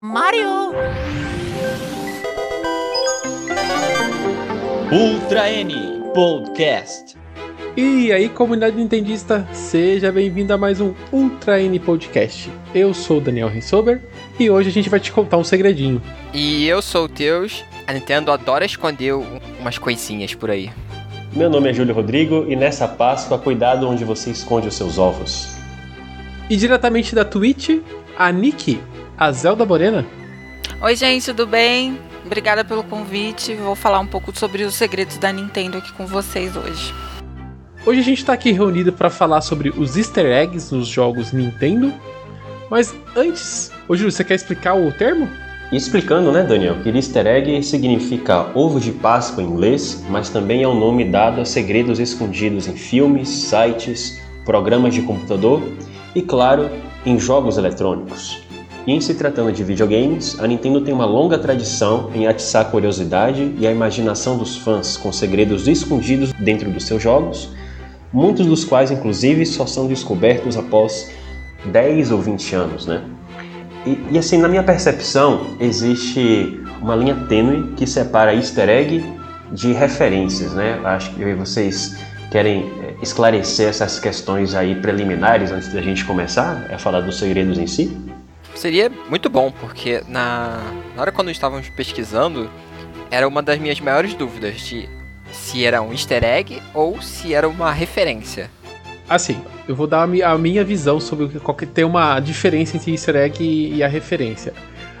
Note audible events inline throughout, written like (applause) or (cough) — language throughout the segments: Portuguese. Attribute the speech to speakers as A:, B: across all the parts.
A: Mario!
B: Ultra N Podcast.
C: E aí, comunidade nintendista, seja bem-vindo a mais um Ultra N Podcast. Eu sou o Daniel Rensober e hoje a gente vai te contar um segredinho.
D: E eu sou o Teus. A Nintendo adora esconder umas coisinhas por aí.
E: Meu nome é Júlio Rodrigo e nessa Páscoa, cuidado onde você esconde os seus ovos.
C: E diretamente da Twitch, a Nick, a Zelda Morena.
F: Oi, gente, tudo bem? Obrigada pelo convite. Vou falar um pouco sobre os segredos da Nintendo aqui com vocês hoje.
C: Hoje a gente está aqui reunido para falar sobre os easter eggs nos jogos Nintendo. Mas antes, ô Júlio, você quer explicar o termo?
E: Explicando, né, Daniel, que easter egg significa ovo de Páscoa em inglês, mas também é um nome dado a segredos escondidos em filmes, sites, programas de computador e, claro, em jogos eletrônicos. E em se tratando de videogames, a Nintendo tem uma longa tradição em atiçar a curiosidade e a imaginação dos fãs com segredos escondidos dentro dos seus jogos, muitos dos quais, inclusive, só são descobertos após 10 ou 20 anos, né? E, e, assim, na minha percepção, existe uma linha tênue que separa easter egg de referências, né? Acho que vocês querem eh, esclarecer essas questões aí preliminares antes da gente começar a falar dos segredos em si?
D: Seria muito bom, porque na, na hora quando estávamos pesquisando, era uma das minhas maiores dúvidas de se era um easter egg ou se era uma referência.
C: Assim, eu vou dar a minha visão sobre o que tem uma diferença entre easter egg e a referência.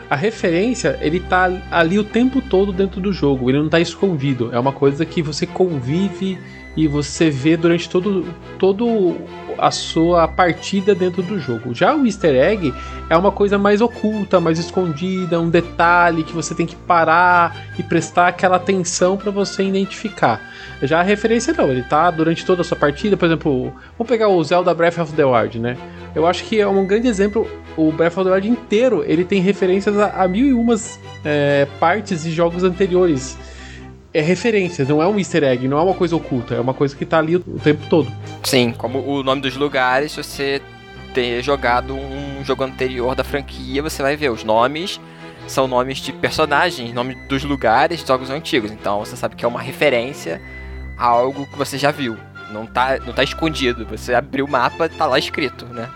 C: A referência, ele tá ali o tempo todo dentro do jogo, ele não tá escondido. É uma coisa que você convive e você vê durante todo, todo a sua partida dentro do jogo. Já o easter egg é uma coisa mais oculta, mais escondida, um detalhe que você tem que parar e prestar aquela atenção para você identificar. Já a referência não, ele tá durante toda a sua partida, por exemplo, vamos pegar o Zelda Breath of the Wild, né? Eu acho que é um grande exemplo, o Breath of the Wild inteiro, ele tem referências a, a mil e umas é, partes de jogos anteriores é referência, não é um easter egg, não é uma coisa oculta, é uma coisa que tá ali o, o tempo todo.
D: Sim, como o nome dos lugares, se você ter jogado um jogo anterior da franquia, você vai ver os nomes são nomes de personagens, nomes dos lugares de jogos antigos. Então você sabe que é uma referência a algo que você já viu. Não tá, não tá escondido. Você abriu o mapa, tá lá escrito, né?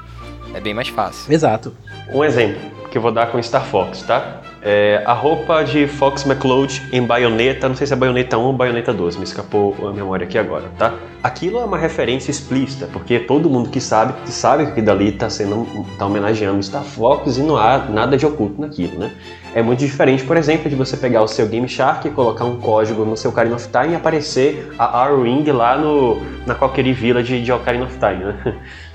D: É bem mais fácil.
C: Exato.
E: Um exemplo que eu vou dar com Star Fox, tá? É, a roupa de Fox McCloud em baioneta, não sei se é baioneta 1 ou baioneta 2, me escapou a memória aqui agora, tá? Aquilo é uma referência explícita, porque todo mundo que sabe, sabe que dali tá sendo, tá homenageando Star Fox e não há nada de oculto naquilo, né? É muito diferente, por exemplo, de você pegar o seu Game Shark e colocar um código no seu Ocarina of Time e aparecer a R-Ring lá no, na Valkyrie Village de Ocarina of Time, né? (laughs)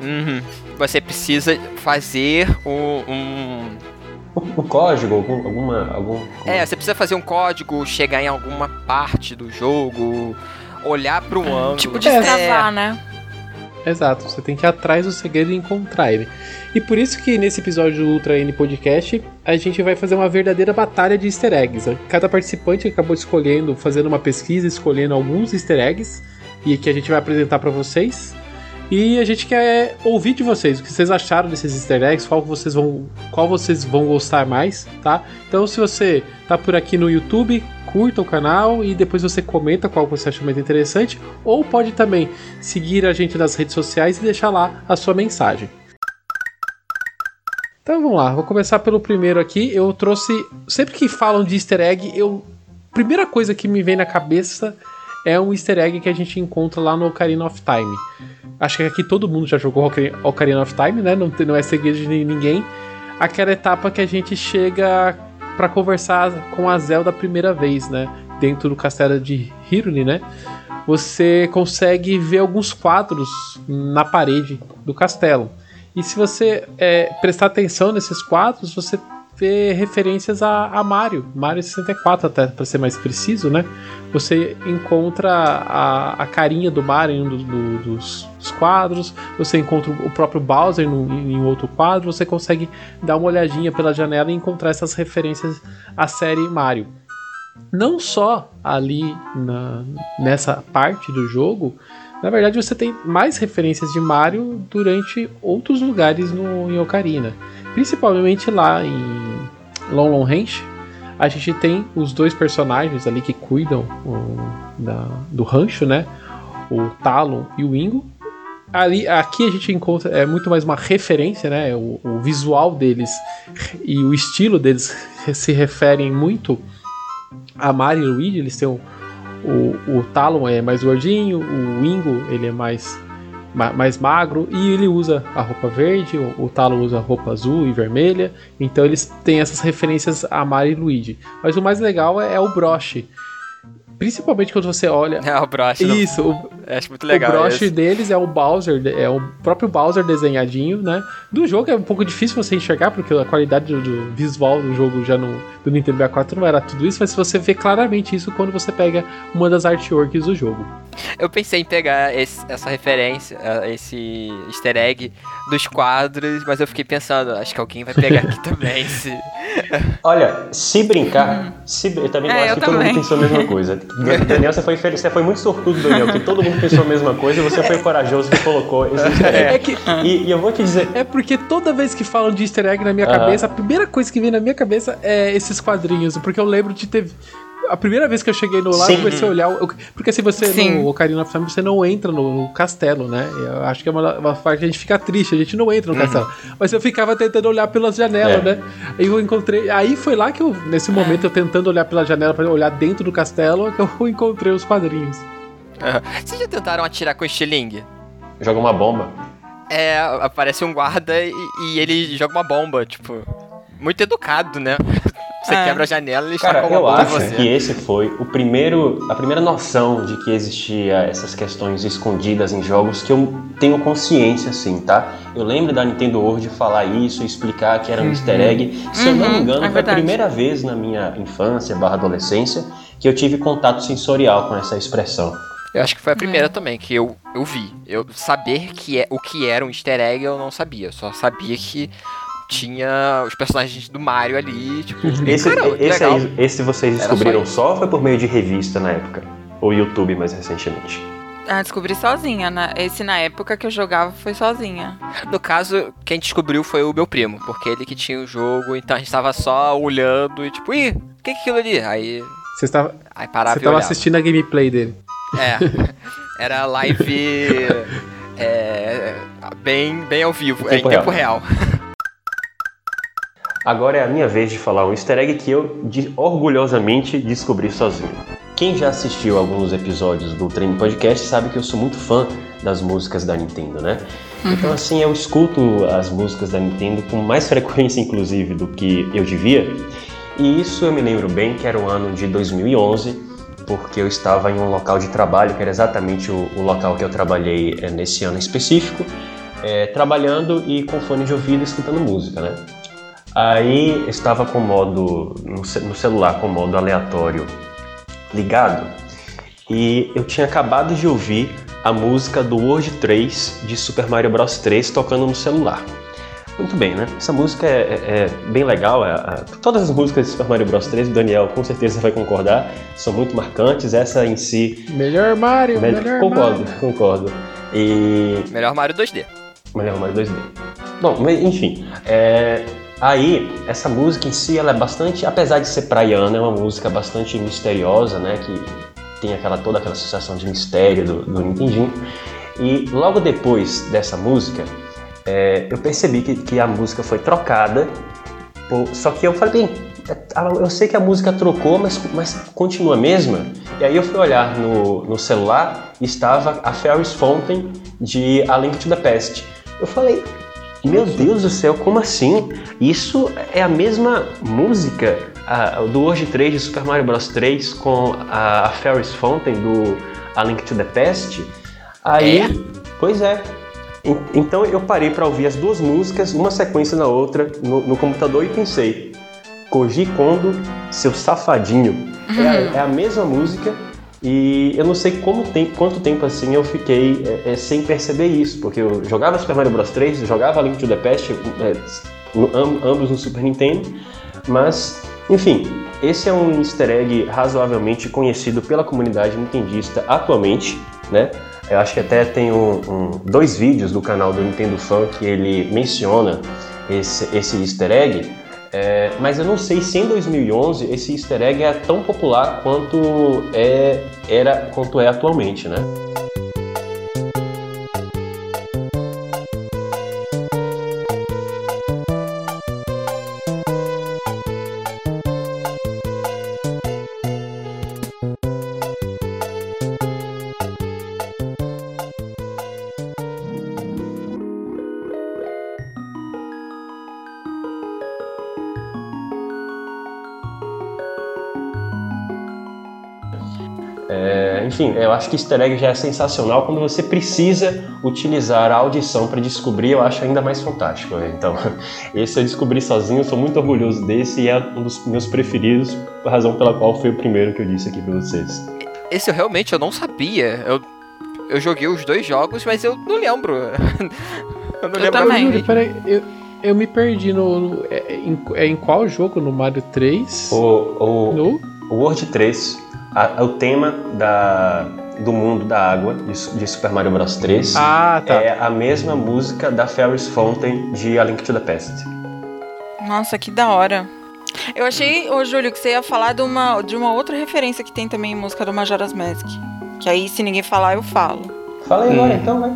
D: Uhum. Você precisa fazer um, um
E: o código, algum, alguma, algum.
D: É, você precisa fazer um código, chegar em alguma parte do jogo, olhar para um ângulo.
F: Tipo de é. né?
C: Exato, você tem que ir atrás do segredo e encontrar ele. E por isso que nesse episódio do Ultra N Podcast a gente vai fazer uma verdadeira batalha de easter eggs. Cada participante acabou escolhendo, fazendo uma pesquisa, escolhendo alguns easter eggs e que a gente vai apresentar para vocês. E a gente quer ouvir de vocês o que vocês acharam desses easter eggs, qual vocês vão, qual vocês vão gostar mais, tá? Então se você tá por aqui no YouTube, curta o canal e depois você comenta qual você achou mais interessante, ou pode também seguir a gente nas redes sociais e deixar lá a sua mensagem. Então vamos lá, vou começar pelo primeiro aqui. Eu trouxe. Sempre que falam de easter egg, eu. Primeira coisa que me vem na cabeça é um easter egg que a gente encontra lá no Ocarina of Time. Acho que aqui todo mundo já jogou Ocarina of Time, né? Não, não é segredo de ninguém. Aquela etapa que a gente chega para conversar com a Zelda a primeira vez, né? Dentro do castelo de Hyrule, né? Você consegue ver alguns quadros na parede do castelo. E se você é, prestar atenção nesses quadros, você vê referências a, a Mario, Mario 64 até para ser mais preciso, né? Você encontra a, a carinha do Mario em um do, do, dos, dos, quadros, você encontra o próprio Bowser no, em outro quadro, você consegue dar uma olhadinha pela janela e encontrar essas referências à série Mario. Não só ali na, nessa parte do jogo, na verdade você tem mais referências de Mario durante outros lugares no, em Ocarina. Principalmente lá em Long Long Range, a gente tem os dois personagens ali que cuidam um, da, do rancho, né? O Talon e o Ingo. Ali, aqui a gente encontra é muito mais uma referência, né? O, o visual deles e o estilo deles (laughs) se referem muito a Mario e o Luigi. Eles têm o, o, o Talon é mais gordinho, o Ingo ele é mais mais magro e ele usa a roupa verde, o, o Talo usa a roupa azul e vermelha, então eles têm essas referências a Mario e Luigi. Mas o mais legal é, é o broche. Principalmente quando você olha.
D: É o broche.
C: Isso, o,
D: acho muito legal.
C: O broche esse. deles é o Bowser, é o próprio Bowser desenhadinho, né? Do jogo é um pouco difícil você enxergar, porque a qualidade do, do visual do jogo já no, do Nintendo 64 não era tudo isso, mas você vê claramente isso quando você pega uma das artworks do jogo. (laughs)
D: Eu pensei em pegar esse, essa referência, esse easter egg dos quadros, mas eu fiquei pensando, acho que alguém vai pegar aqui (laughs) também. Se...
E: Olha, se brincar, se, eu também é, acho eu que também. todo mundo pensou a mesma coisa. (laughs) Daniel, você foi, você foi muito sortudo, Daniel, que todo mundo pensou a mesma coisa e você foi corajoso que colocou esse easter egg. É que, e, e, eu vou te dizer.
C: É porque toda vez que falam de easter egg na minha uh -huh. cabeça, a primeira coisa que vem na minha cabeça é esses quadrinhos, porque eu lembro de ter a primeira vez que eu cheguei no lá, eu comecei a olhar. Porque se você Sim. no Ocarina of Time, você não entra no, castelo, né? Eu acho que é uma, uma parte que a gente fica triste, a gente não entra no uhum. castelo. Mas eu ficava tentando olhar pelas janelas, é. né? Aí eu encontrei. Aí foi lá que eu, nesse momento, eu tentando olhar pela janela para olhar dentro do castelo, que eu (laughs) encontrei os quadrinhos.
D: Uhum. Vocês já tentaram atirar com estilingue?
E: Joga uma bomba.
D: É, aparece um guarda e, e ele joga uma bomba, tipo. Muito educado, né? Você é. quebra a janela e
E: Cara, eu acho você. que esse foi o primeiro, a primeira noção de que existia essas questões escondidas em jogos que eu tenho consciência, assim, tá? Eu lembro da Nintendo World falar isso, explicar que era um uhum. easter egg. Se uhum, eu não me uhum, engano, é foi a primeira vez na minha infância barra adolescência que eu tive contato sensorial com essa expressão.
D: Eu acho que foi a primeira é. também que eu, eu vi. Eu saber que é, o que era um easter egg eu não sabia. Eu só sabia que tinha os personagens do Mario ali, tipo.
E: Uhum. Esse, cara, esse, aí, esse vocês descobriram só, só foi por meio de revista na época? Ou YouTube mais recentemente?
F: Ah, descobri sozinha. Né? Esse na época que eu jogava foi sozinha.
D: No caso, quem descobriu foi o meu primo, porque ele que tinha o jogo, então a gente tava só olhando e tipo, ih, o que é aquilo ali? Aí.
C: Você estava. Aí parava Você tava assistindo a gameplay dele.
D: É. (laughs) Era live. (laughs) é, bem, bem ao vivo, em tempo, é, em tempo real.
E: Agora é a minha vez de falar um easter egg que eu de, orgulhosamente descobri sozinho. Quem já assistiu alguns episódios do Treino Podcast sabe que eu sou muito fã das músicas da Nintendo, né? Uhum. Então, assim, eu escuto as músicas da Nintendo com mais (laughs) frequência, inclusive, do que eu devia. E isso eu me lembro bem que era o ano de 2011, porque eu estava em um local de trabalho, que era exatamente o, o local que eu trabalhei é, nesse ano específico, é, trabalhando e com fone de ouvido escutando música, né? Aí estava com o modo no celular com o modo aleatório ligado e eu tinha acabado de ouvir a música do World 3 de Super Mario Bros 3 tocando no celular. Muito bem, né? Essa música é, é, é bem legal. É, é, todas as músicas de Super Mario Bros 3, o Daniel com certeza vai concordar, são muito marcantes. Essa em si.
C: Melhor Mario, me... melhor
E: Concordo,
C: Mario.
E: concordo. E.
D: Melhor Mario 2D.
E: Melhor Mario 2D. Bom, enfim. É, Aí, essa música em si, ela é bastante, apesar de ser praiana, é uma música bastante misteriosa, né? Que tem aquela toda aquela sensação de mistério do, do Nintendinho. E logo depois dessa música, é, eu percebi que, que, a música foi trocada. Por, só que eu falei, bem, é, eu sei que a música trocou, mas, mas continua a mesma. E aí eu fui olhar no, no celular estava a Ferris Fountain de A Link to the Past. Eu falei, meu Deus do céu, como assim? Isso é a mesma música a, do Hoje 3 de Super Mario Bros 3 com a, a Ferris Fountain do A Link to the Past? Aí, é? pois é. Então eu parei para ouvir as duas músicas, uma sequência na outra, no, no computador e pensei: Koji Kondo, seu safadinho. Uhum. É, a, é a mesma música, e eu não sei como tem, quanto tempo assim eu fiquei é, é, sem perceber isso, porque eu jogava Super Mario Bros 3, jogava Link to the Past, é, ambos no Super Nintendo, mas enfim, esse é um easter egg razoavelmente conhecido pela comunidade nintendista atualmente, né? Eu acho que até tem um, um, dois vídeos do canal do Nintendo Fan que ele menciona esse, esse easter egg, é, mas eu não sei se em 2011 esse easter egg é tão popular quanto é, era quanto é atualmente, né? Acho que easter egg já é sensacional quando você precisa utilizar a audição para descobrir, eu acho ainda mais fantástico. Né? Então, (laughs) esse eu descobri sozinho, sou muito orgulhoso desse e é um dos meus preferidos, a razão pela qual foi o primeiro que eu disse aqui para vocês.
D: Esse eu realmente eu não sabia. Eu, eu joguei os dois jogos, mas eu não lembro. (laughs) eu não
F: Eu
D: lembro
F: também.
C: Yuri, peraí, eu, eu me perdi no. no- é, em, é em qual jogo? No Mario 3?
E: O, o,
C: No?
E: o World 3, a- o tema da, do mundo da água de, Su- de Super Mario Bros 3
C: Ah, tá.
E: é a mesma música da Ferris Fountain de A Link to the Past.
F: Nossa, que da hora. Eu achei, ô Júlio, que você ia falar de uma, de uma outra referência que tem também em música do Majora's Mask. Que aí, se ninguém falar, eu falo.
E: Fala aí agora
C: Hum.
E: então, vai.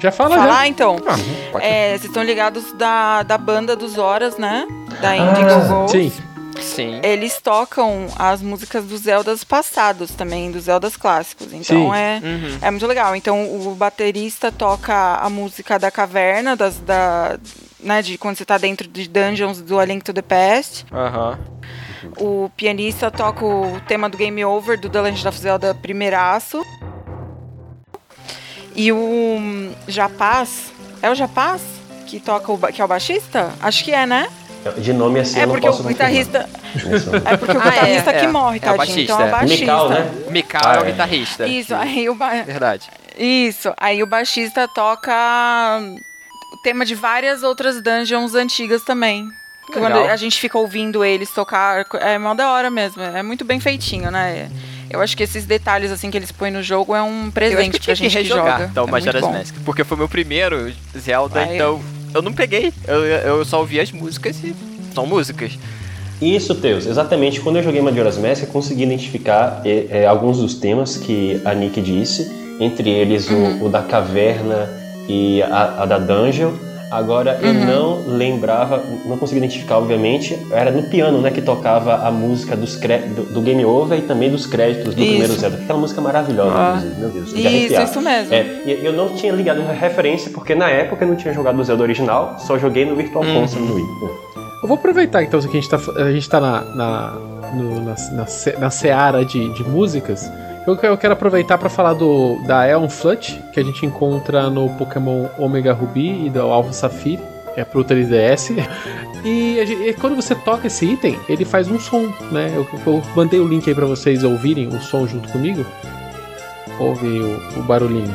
C: Já fala, já.
F: Então.
D: Ah,
F: É, vocês estão ligados da, da banda dos Horas, né? Da
E: Ah,
F: Indigo Ghost.
C: Sim.
D: Sim.
F: Eles tocam as músicas dos Zeldas passados também, dos Zeldas clássicos. Então
C: Sim.
F: é,
D: Uhum.
F: é muito legal. Então o baterista toca a música da caverna, das, da, né, de quando você tá dentro de dungeons do A Link to the Past.
D: Aham.
F: O pianista toca o tema do Game Over do The Legend of Zelda primeiraço. E o hum, Japaz, é o Japaz que toca o, que é o baixista? Acho que é, né?
E: De nome assim
F: é
E: eu não
F: porque
E: posso
F: o guitarrista, (laughs) é porque o
D: Ah, é,
F: guitarrista
D: é.
F: que morre,
D: É o
F: tadinho. então é o
D: baixista,
F: baixista.
E: Mikau, né?
D: O Mikau
E: Ah,
D: é o
E: é.
D: guitarrista.
F: Isso, aí o ba...
D: Verdade.
F: Isso, aí o baixista toca o tema de várias outras dungeons antigas também.
D: Legal.
F: Quando a gente fica ouvindo eles tocar, é mó da hora mesmo. É muito bem feitinho, né? Eu acho que esses detalhes assim que eles põem no jogo é um
D: Eu acho
F: presente
D: que eu
F: pra
D: que
F: gente que
D: rejogar,
F: joga.
D: então,
F: é
D: Majora's. Mask. Porque foi meu primeiro Zelda,
F: Vai.
D: então eu não peguei. Eu, eu só ouvi as músicas e são músicas.
E: Isso, Teus. Exatamente. Quando eu joguei Majora's Mask, eu consegui identificar eh, eh, alguns dos temas que a Nick disse, entre eles o-
F: Uhum.
E: o, da caverna e a, a da dungeon. Agora, eu
F: Uhum.
E: não lembrava, não consegui identificar, obviamente, era no piano, né, que tocava a música dos do, do Game Over e também dos créditos do
F: Isso.
E: primeiro Zelda. Aquela música maravilhosa,
F: Ah.
E: inclusive, meu Deus, de
F: Isso,
E: arrepiar.
F: isso mesmo.
E: É, e eu não tinha ligado a referência, porque na época eu não tinha jogado o Zelda original, só joguei no Virtual
F: Uhum.
E: Console no Wii.
C: Eu vou aproveitar então que a gente tá, a gente tá na, na, no- na, na, na seara de, de músicas. Eu, eu quero aproveitar para falar do da Aeon Flut, que a gente encontra no Pokémon Omega Ruby e do Alpha Sapphire, é pro 3DS. E, gente- e quando você toca esse item, ele faz um som, né? Eu, eu mandei o link aí para vocês ouvirem o som junto comigo. Ouve o, o barulhinho.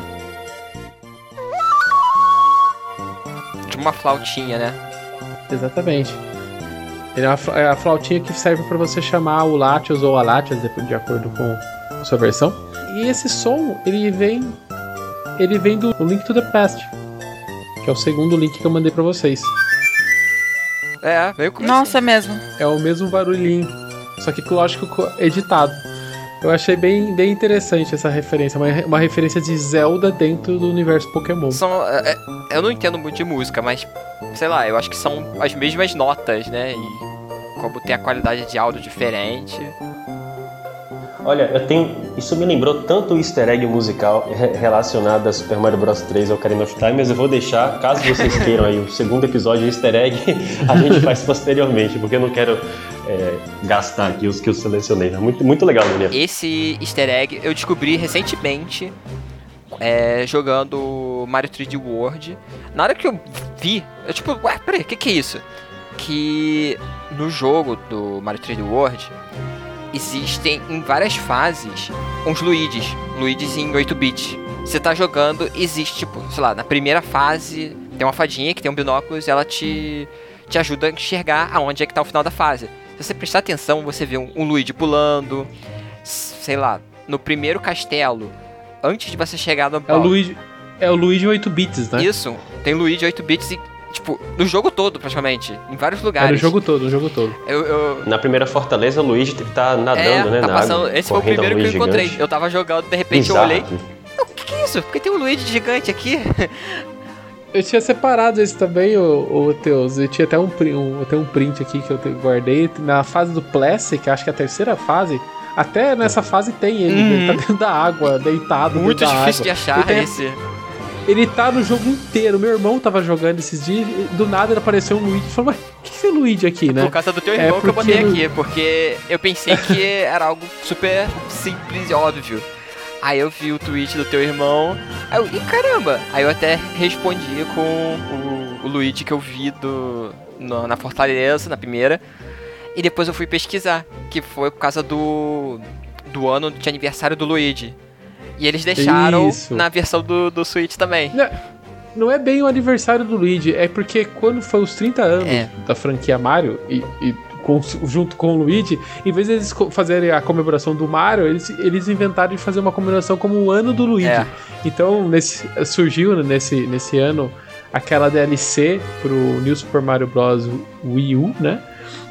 D: Tipo uma flautinha, né?
C: Exatamente. Ele é, uma, é a flautinha que serve para você chamar o Latios ou a Latias, de, de acordo com sua versão. E esse som, ele vem ele vem do Link to the Past, que é o segundo link que eu mandei para vocês.
D: É, veio com
F: Nossa, é mesmo.
C: É o mesmo barulhinho, só que lógico co- editado. Eu achei bem, bem interessante essa referência, uma, uma referência de Zelda dentro do universo Pokémon.
D: São, é, é, eu não entendo muito de música, mas sei lá, eu acho que são as mesmas notas, né? E como tem a qualidade de áudio diferente.
E: Olha, eu tenho. Isso me lembrou tanto o easter egg musical re- relacionado a Super Mario Bros 3 ao Ocarina of Time, mas eu vou deixar, caso vocês queiram aí o segundo episódio easter egg, a gente faz posteriormente, porque eu não quero é, gastar aqui os que eu selecionei. É muito, muito legal, Daniel.
D: Esse easter egg eu descobri recentemente é, jogando Mario 3D World. Na hora que eu vi, eu tipo, ué, peraí, o que, que é isso? Que no jogo do Mario 3D World existem em várias fases uns Luigi's, Luigi's em 8-bit. Você tá jogando, existe, tipo, sei lá, na primeira fase tem uma fadinha que tem um binóculos e ela te, te ajuda a enxergar aonde é que tá o final da fase. Se você prestar atenção, você vê um, um Luigi pulando, sei lá, no primeiro castelo, antes de você chegar no
C: É o. Luigi, é o Luigi 8 bits, né?
D: Isso, tem Luigi 8 bits e Tipo, no jogo todo, praticamente. Em vários lugares.
C: É no jogo todo, no jogo todo.
D: Eu, eu-
E: Na primeira fortaleza, o Luigi tá nadando,
D: é,
E: né?
D: tá
E: na
D: passando.
E: água,
D: Esse foi o primeiro que eu encontrei.
E: gigante.
D: Eu tava jogando, de repente
E: Bizarro
D: eu olhei. O que, que é isso? Por que tem um Luigi gigante aqui? (laughs)
C: Eu tinha separado esse também, o, o Teus. Eu tinha até um, um, tenho um print aqui que eu te- guardei. Na fase do Classic, acho que é a terceira fase, até nessa fase tem ele.
D: Uhum.
C: Ele tá dentro da água, deitado
D: Muito
C: dentro da
D: difícil de
C: água.
D: achar
C: Ele tem-
D: esse.
C: Ele tá no jogo inteiro. Meu irmão tava jogando esses dias e do nada ele apareceu um Luigi. Falou, mas o que, que é Luigi aqui, né?
D: Por causa do teu
C: É,
D: irmão que eu botei
C: no-
D: aqui, porque eu pensei que (laughs) era algo super simples e óbvio. Aí eu vi o tweet do teu irmão, aí eu, e caramba! Aí eu até respondi com o, o Luigi que eu vi do, no- na Fortaleza, na primeira. E depois eu fui pesquisar, que foi por causa do, do ano de aniversário do Luigi. E eles deixaram
C: Isso.
D: na versão do, do Switch também.
C: Não é bem o aniversário do Luigi, é porque quando foi os 30 anos
D: É.
C: da franquia Mario e, e com- junto com o Luigi, em vez de eles fazerem a comemoração do Mario, eles, eles inventaram de fazer uma comemoração como o ano do Luigi.
D: É.
C: Então nesse, surgiu né, nesse, nesse ano aquela DLC pro New Super Mario Bros. Wii U, né?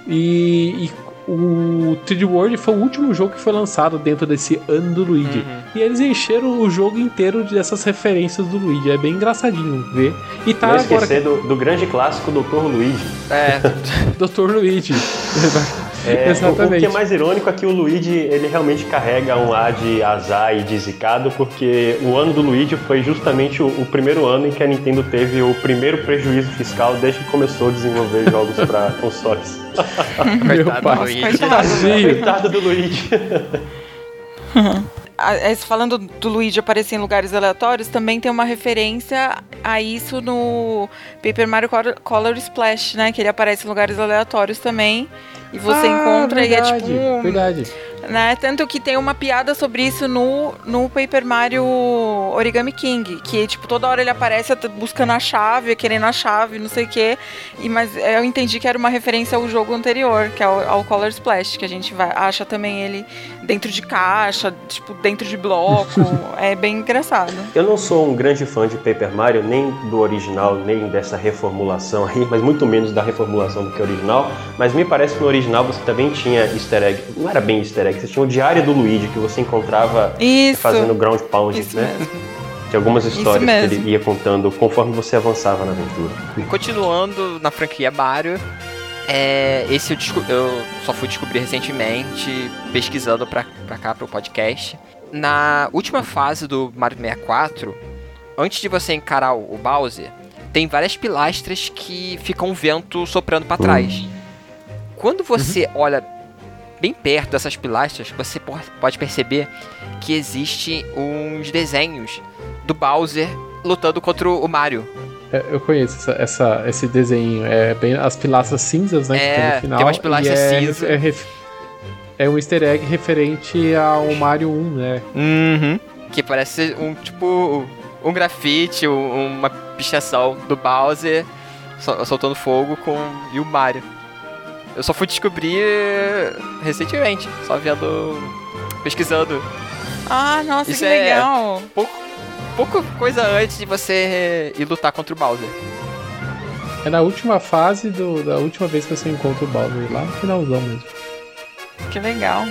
C: E, e o 3D World foi o último jogo que foi lançado dentro desse ano do Luigi.
D: Uhum.
C: E eles encheram o jogo inteiro dessas referências do Luigi. É bem engraçadinho ver. E tá
E: Não
C: agora
E: esquecer do, do grande clássico Dr. Luigi.
D: É, (laughs)
C: Dr. Luigi. (laughs)
E: É, o- O,
C: Exatamente.
E: que é mais irônico é que o Luigi ele realmente carrega um ar de azar e de zicado, porque o ano do Luigi foi justamente o, o primeiro ano em que a Nintendo teve o primeiro prejuízo fiscal desde que começou a desenvolver (laughs) jogos para consoles. (laughs)
C: Meu
D: coitado do
C: pai.
D: Luigi.
E: Coitado do Luigi. (laughs)
F: Falando do Luigi aparecer em lugares aleatórios, também tem uma referência a isso no Paper Mario Color, Color Splash, né? Que ele aparece em lugares aleatórios também. E você
C: Ah,
F: encontra
C: verdade,
F: e é tipo. um-
C: Verdade.
F: né? Tanto que tem uma piada sobre isso no, no Paper Mario Origami King, que tipo toda hora ele aparece buscando a chave, querendo a chave, não sei o quê. E mas eu entendi que era uma referência ao jogo anterior, que é ao, ao Color Splash, que a gente vai acha também ele dentro de caixa, tipo dentro de bloco, (laughs) é bem engraçado.
E: Eu não sou um grande fã de Paper Mario, nem do original, nem dessa reformulação aí, mas muito menos da reformulação do que o original. Mas me parece que no original você também tinha easter egg. Não era bem easter egg, você tinha o diário do Luigi que você encontrava
F: Isso.
E: fazendo ground pound,
F: Isso
E: né?
F: mesmo.
E: De algumas histórias que ele ia contando conforme você avançava na aventura.
D: Continuando na franquia Mario, é, esse eu, eu só fui descobrir recentemente, pesquisando pra, pra cá, pro podcast. Na última fase do Mario 64, antes de você encarar o, o Bowser, tem várias pilastras que ficam vento soprando pra trás. Quando você olha bem perto dessas pilastras, você po- pode perceber que existe uns desenhos do Bowser lutando contra o Mario.
C: É, Eu conheço essa, essa- esse desenho. É bem as pilastras cinzas, né? que
D: É,
C: tem no final.
D: tem umas pilastras
C: é,
D: cinza.
C: É, é um easter egg referente ao Mario 1, né?
D: Uhum. Que parece um tipo um grafite, um- uma pichação do Bowser sol- soltando fogo com e o Mario. Eu só fui descobrir recentemente, só vendo pesquisando
F: Ah, nossa,
D: Isso
F: que
D: é-
F: legal.
D: pouco pouca coisa antes de você ir lutar contra o Bowser.
C: É na última fase do, da última vez que você encontra o Bowser, lá no finalzão mesmo.
F: Que legal.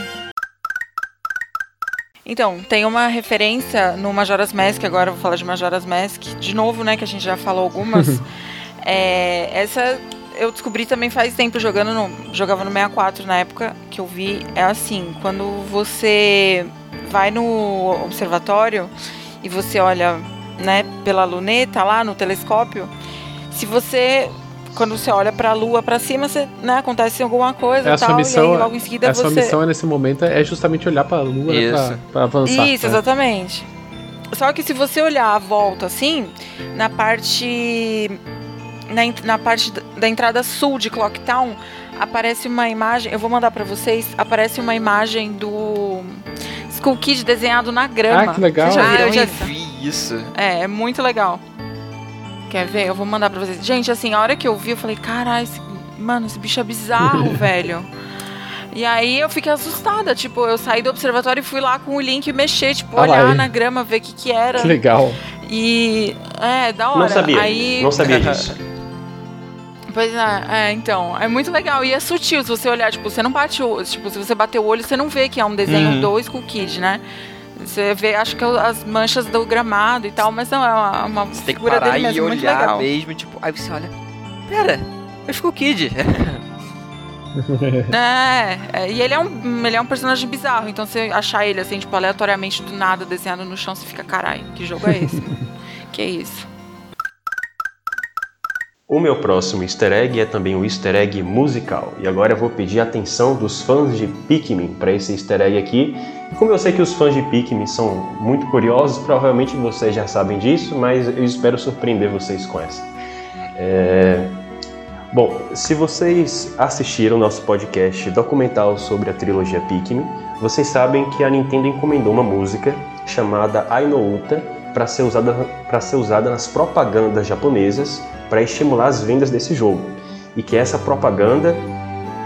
F: Então, tem uma referência no Majora's Mask, agora eu vou falar de Majora's Mask, de novo, né, que a gente já falou algumas. (laughs) É, essa eu descobri também faz tempo jogando no, jogava no 64 na época que eu vi, é assim, quando você vai no observatório e você olha, né, pela luneta lá no telescópio, se você quando você olha pra lua pra cima, você, né, acontece alguma coisa
C: É, a
F: e
C: sua
F: tal,
C: missão-
F: e aí logo em seguida
C: A sua
F: você
C: missão nesse momento é justamente olhar pra lua né, pra avançar.
F: isso,
C: né?
F: exatamente. Só que se você olhar a volta assim, na parte. Na, na parte da- da entrada sul de Clocktown, aparece uma imagem. Eu vou mandar pra vocês. Aparece uma imagem do Skull Kid desenhado na grama.
C: Ah, que legal.
F: Vocês já
D: ah, eu já
F: isso?
D: vi isso.
F: É, é muito legal. Quer ver? Eu vou mandar pra vocês. Gente, assim, a hora que eu vi, eu falei, caralho, esse- mano, esse bicho é bizarro, (laughs) velho. E aí eu fiquei assustada, tipo, eu saí do observatório e fui lá com o link mexer, tipo,
C: Ah
F: olhar
C: aí.
F: na grama, ver o que que era.
C: Que legal.
F: E é, da hora.
E: Não sabia,
F: Aí
E: não sabia (laughs) disso.
F: Pois é, é, então, é muito legal e é sutil se você olhar, tipo, você não bate o, tipo, se você bater o olho, você não vê que é um desenho
C: Uhum.
F: do Skull Kid, né? Você vê, acho que é as manchas do gramado e tal, mas não, é uma, uma
D: Você tem que
F: figura
D: parar
F: dele
D: e
F: mesmo, muito
D: olhar
F: legal.
D: mesmo, tipo, aí você olha, pera, é o Skull Kid. (laughs)
F: É, é, e ele é, um, ele é um personagem bizarro, então você achar ele assim, tipo, aleatoriamente do nada desenhado no chão, você fica, caralho, que jogo é esse? (laughs) que isso?
E: O meu próximo easter egg é também um easter egg musical. E agora eu vou pedir a atenção dos fãs de Pikmin para esse easter egg aqui. E como eu sei que os fãs de Pikmin são muito curiosos, provavelmente vocês já sabem disso, mas eu espero surpreender vocês com essa. É... Bom, se vocês assistiram nosso podcast documental sobre a trilogia Pikmin, vocês sabem que a Nintendo encomendou uma música chamada Ainouta para ser usada para ser usada nas propagandas japonesas para estimular as vendas desse jogo. E que essa propaganda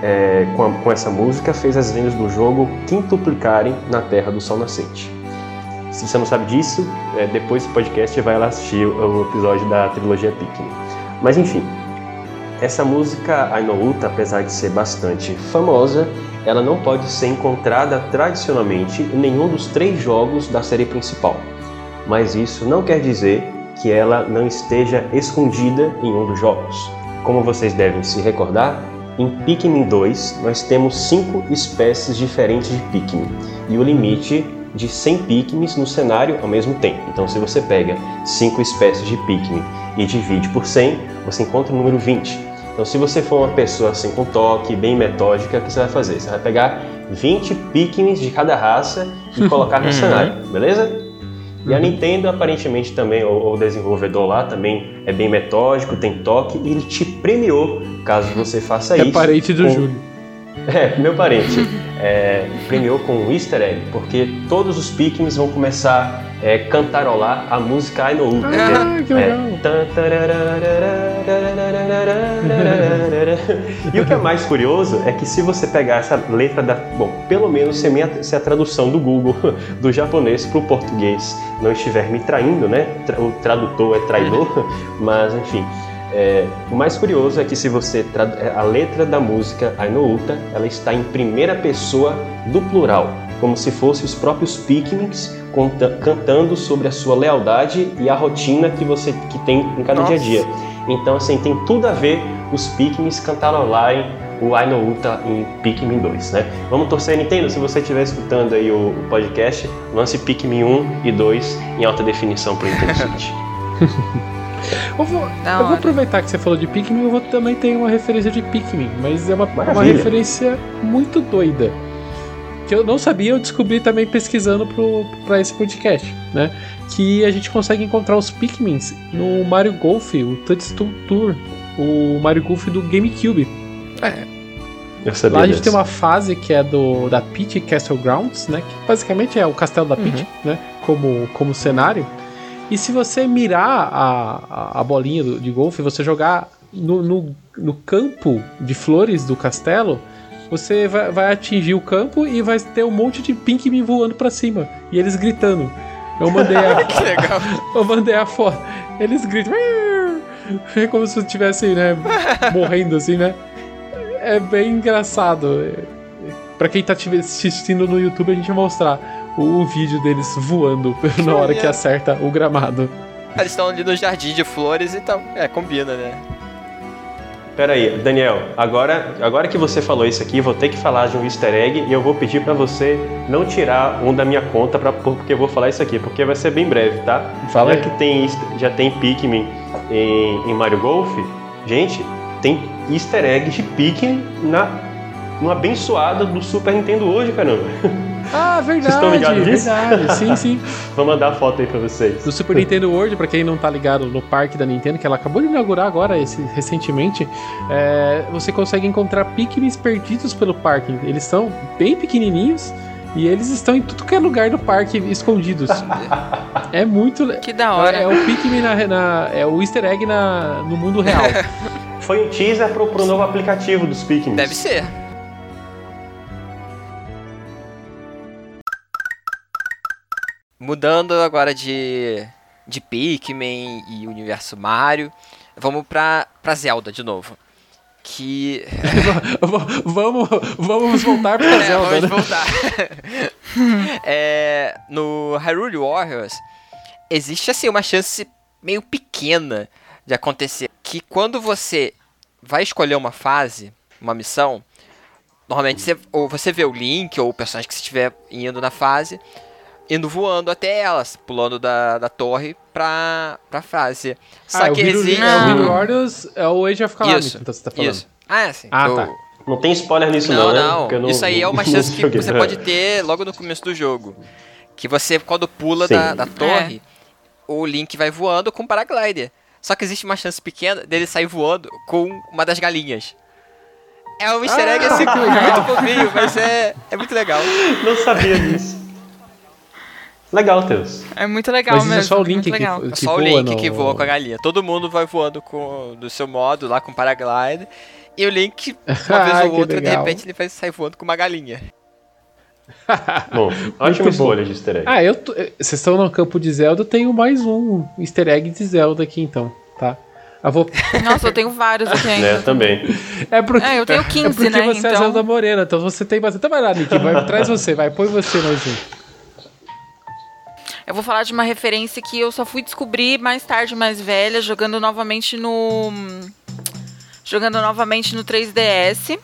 E: é, com, a- com essa música fez as vendas do jogo quintuplicarem na Terra do Sol Nascente. Se você não sabe disso, é, depois do podcast vai lá assistir o, o episódio da trilogia Pikmin. Mas enfim, essa música Ainouta, apesar de ser bastante famosa, ela não pode ser encontrada tradicionalmente em nenhum dos três jogos da série principal. Mas isso não quer dizer que ela não esteja escondida em um dos jogos. Como vocês devem se recordar, em Pikmin 2 nós temos cinco espécies diferentes de Pikmin e o limite de 100 Pikmins no cenário ao mesmo tempo. Então, se você pega cinco espécies de Pikmin e divide por 100, você encontra o número 20. Então, se você for uma pessoa assim com toque, bem metódica, o que você vai fazer? Você vai pegar 20 Pikmins de cada raça e (laughs) colocar no cenário, beleza? E a Nintendo, aparentemente também, o, o desenvolvedor lá também é bem metódico, tem toque, e ele te premiou caso você faça
C: É
E: isso.
C: parente do
E: com-
C: Júlio. (laughs)
E: É, meu parente. É, premiou com um easter egg, porque todos os Pikmins vão começar a é, cantarolar a música I Know You.
C: Ah, que legal.
E: E o que é mais curioso é que se você pegar essa letra da. Bom, pelo menos se a, se a tradução do Google (laughs) do japonês para o português não estiver me traindo, né? O tradutor é traidor, (laughs) mas enfim. É, o mais curioso é que se você é, a letra da música Ainouta, ela está em primeira pessoa do plural, como se fosse os próprios Pikmins cantando sobre a sua lealdade e a rotina que você que tem em cada dia a
D: Nossa.
E: dia. Então assim tem tudo a ver os Pikmins cantarolarem o Ainouta em Pikmin 2, né? Vamos torcer Nintendo, se você estiver escutando aí o, o podcast, lance Pikmin 1 e 2 em alta definição para o (laughs) Nintendo Switch. (laughs)
C: Eu vou, eu vou aproveitar que você falou de Pikmin, eu vou também ter uma referência de Pikmin, mas é uma, uma referência muito doida. Que eu não sabia, eu descobri também pesquisando pro, pra esse podcast, né? Que a gente consegue encontrar os Pikmins no Mario Golf, o Touchstone Tour, o Mario Golf do GameCube.
E: Eu sabia
C: Lá a gente
E: dessa.
C: tem uma fase que é do da Peach Castle Grounds, né? Que basicamente é o castelo da Peach, né? Como, como cenário. E se você mirar a, a, a bolinha do- de golfe, você jogar no, no, no campo de flores do castelo, você vai, vai atingir o campo e vai ter um monte de Pikmin voando pra cima. E eles gritando. Eu mandei a, (laughs)
D: Que legal. (laughs)
C: eu mandei a foto. Eles gritam. É como se estivessem, né? morrendo assim, né? É bem engraçado. Pra quem tá assistindo no YouTube, a gente vai mostrar o, vídeo deles voando (laughs) na hora que
D: maneiro.
C: acerta o gramado.
D: Eles estão ali no jardim de flores, então, é, combina, né?
E: Pera aí, Daniel, agora, agora que você falou isso aqui, vou ter que falar de um easter egg e eu vou pedir pra você não tirar um da minha conta pra, porque eu vou falar isso aqui, porque vai ser bem breve, tá?
C: Fala
E: já
C: aí.
E: que tem, já tem Pikmin em, em Mario Golf, gente, tem easter egg de Pikmin na, no abençoado do Super Nintendo hoje, caramba. (laughs)
C: Ah, verdade.
E: estão ligados disso?
C: verdade. Sim, sim. (laughs)
E: Vou mandar a foto aí pra vocês.
C: Do Super Nintendo World, pra quem não tá ligado no parque da Nintendo, que ela acabou de inaugurar agora, esse, recentemente, é, você consegue encontrar Pikmins perdidos pelo parque. Eles são bem pequenininhos e eles estão em tudo que é lugar do parque escondidos. (laughs) é muito.
F: Que da hora.
C: É, é o Pikmin na, na- É o easter egg na, no mundo real. (laughs)
E: Foi um teaser pro, pro novo aplicativo dos Pikmin.
D: Deve ser. Mudando agora de, de Pikmin e universo Mario, vamos pra, pra Zelda de novo. que (laughs)
C: vamos, vamos voltar pra
D: É,
C: Zelda,
D: vamos
C: né?
D: voltar. (laughs) É, no Hyrule Warriors, existe assim uma chance meio pequena de acontecer. Que quando você vai escolher uma fase, uma missão, normalmente você, ou você vê o Link ou o personagem que estiver indo na fase, indo voando até elas, pulando da, da torre pra, pra fase. Só
C: Ah, é o
D: existe.
C: é o Hyrule Warriors, é o Age of Calamity,
D: Isso,
C: então você tá falando.
D: Isso. Ah, é, sim.
C: Ah, tá.
E: Não tem spoiler nisso
D: Não,
E: não, né?
D: não. Isso aí é uma (laughs) chance que você pode ter logo no começo do jogo. Que você, quando pula
E: Sim.
D: da, da torre, o Link vai voando com o paraglider. Só que existe uma chance pequena dele sair voando com uma das galinhas. É um easter egg
C: Ah,
D: assim, é muito bobinho, mas é, é muito legal.
E: Não sabia disso. Legal, Teus.
F: É muito legal
C: Mas isso
F: mesmo.
C: é só o
F: muito
C: Link que,
F: legal.
C: que
D: É só o
C: voa
D: Link
C: no-
D: que voa com a galinha. Todo mundo vai voando com, do seu modo lá com o paraglider. E o Link, (laughs) uma vez ou outra, de
C: legal.
D: repente ele vai sair voando com uma galinha. (laughs)
E: Bom, ótima escolha de easter egg.
C: Ah, eu tô- eh, vocês estão no campo de Zelda, eu tenho mais um easter egg de Zelda aqui então, tá? Eu vou... (laughs)
F: Nossa, eu tenho vários aqui ainda.
E: né, também.
C: É porque,
F: É, eu tenho 15,
C: é porque
F: né,
C: você é
F: então-
C: Zelda Morena, então você tem bastante. Então vai lá, Nick, vai, traz você, vai, põe você mais um.
F: Eu vou falar de uma referência que eu só fui descobrir mais tarde, mais velha, jogando novamente no. Jogando novamente no 3DS.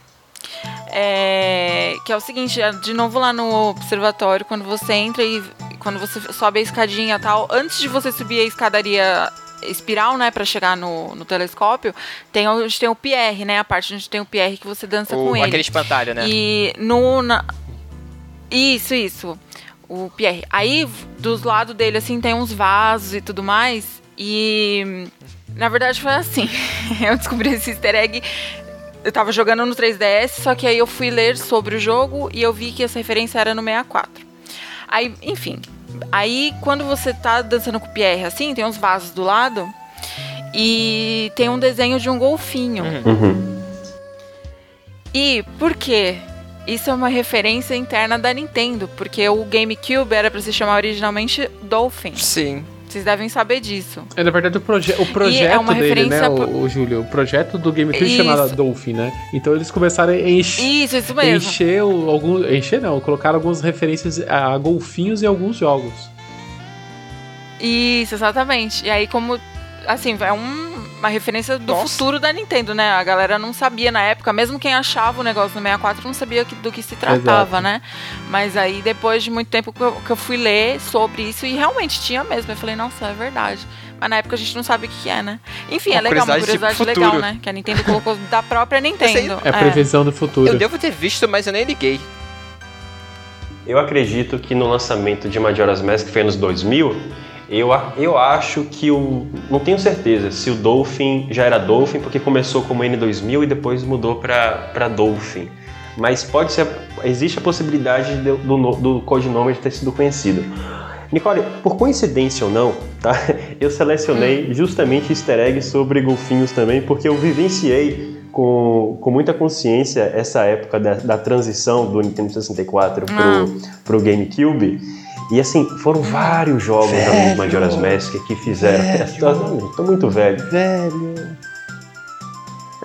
F: É, que é o seguinte, é, de novo lá no observatório, quando você entra e quando você sobe a escadinha e tal, antes de você subir a escadaria espiral, né, pra chegar no, no telescópio, tem onde tem o Pierre, né, a parte onde tem o Pierre que você dança
D: O,
F: com ele.
D: aquele espantalho, né?
F: E no. na- Isso, isso. O Pierre. Aí, dos lados dele, assim, tem uns vasos e tudo mais. E. Na verdade, foi assim. (laughs) eu descobri esse easter egg. Eu tava jogando no 3DS, só que aí eu fui ler sobre o jogo e eu vi que essa referência era no 64. Aí, enfim. Aí, quando você tá dançando com o Pierre, assim, tem uns vasos do lado. E tem um desenho de um golfinho.
E: Uhum.
F: E por quê? Isso é uma referência interna da Nintendo, porque o GameCube era pra se chamar originalmente Dolphin.
D: Sim.
F: Vocês devem saber disso.
C: É, na verdade, o, proje o projeto
F: é uma
C: dele, né, o, o Júlio? O projeto do GameCube
F: Isso.
C: chamado Dolphin, né? Então eles começaram a encher.
F: Isso, isso mesmo.
C: Encher o- algum, encher não, colocaram algumas referências a golfinhos em alguns jogos.
F: Isso, exatamente. E aí, como. Assim, é um- uma referência do
D: Nossa.
F: futuro da Nintendo, né? A galera não sabia na época, mesmo quem achava o negócio no 64 não sabia que- do que se tratava, né? Mas aí, depois de muito tempo que eu, que eu fui ler sobre isso, e realmente tinha mesmo. Eu falei, nossa, é verdade. Mas na época a gente não sabe o que é, né? Enfim,
D: Uma
F: é legal, uma
D: curiosidade tipo
F: legal,
D: futuro.
F: né? Que a Nintendo colocou (laughs) da própria Nintendo.
C: É a previsão do futuro.
D: Eu devo ter visto, mas eu nem liguei.
E: Eu acredito que no lançamento de Majora's Mask, que foi nos 2000, eu, eu acho que o... Não tenho certeza se o Dolphin já era Dolphin, porque começou como N2000 e depois mudou para Dolphin. Mas pode ser... Existe a possibilidade de- do, do codinome ter sido conhecido. Nicole, por coincidência ou não, tá? (laughs) Eu selecionei justamente easter eggs sobre golfinhos também, porque eu vivenciei com, com muita consciência essa época da, da transição do Nintendo 64 pro,
F: Ah.
E: pro GameCube. E assim, foram vários jogos da
C: Velho.
E: Majora's Mask que fizeram.
C: Velho. (laughs)
E: Tô muito velho.
C: Velho.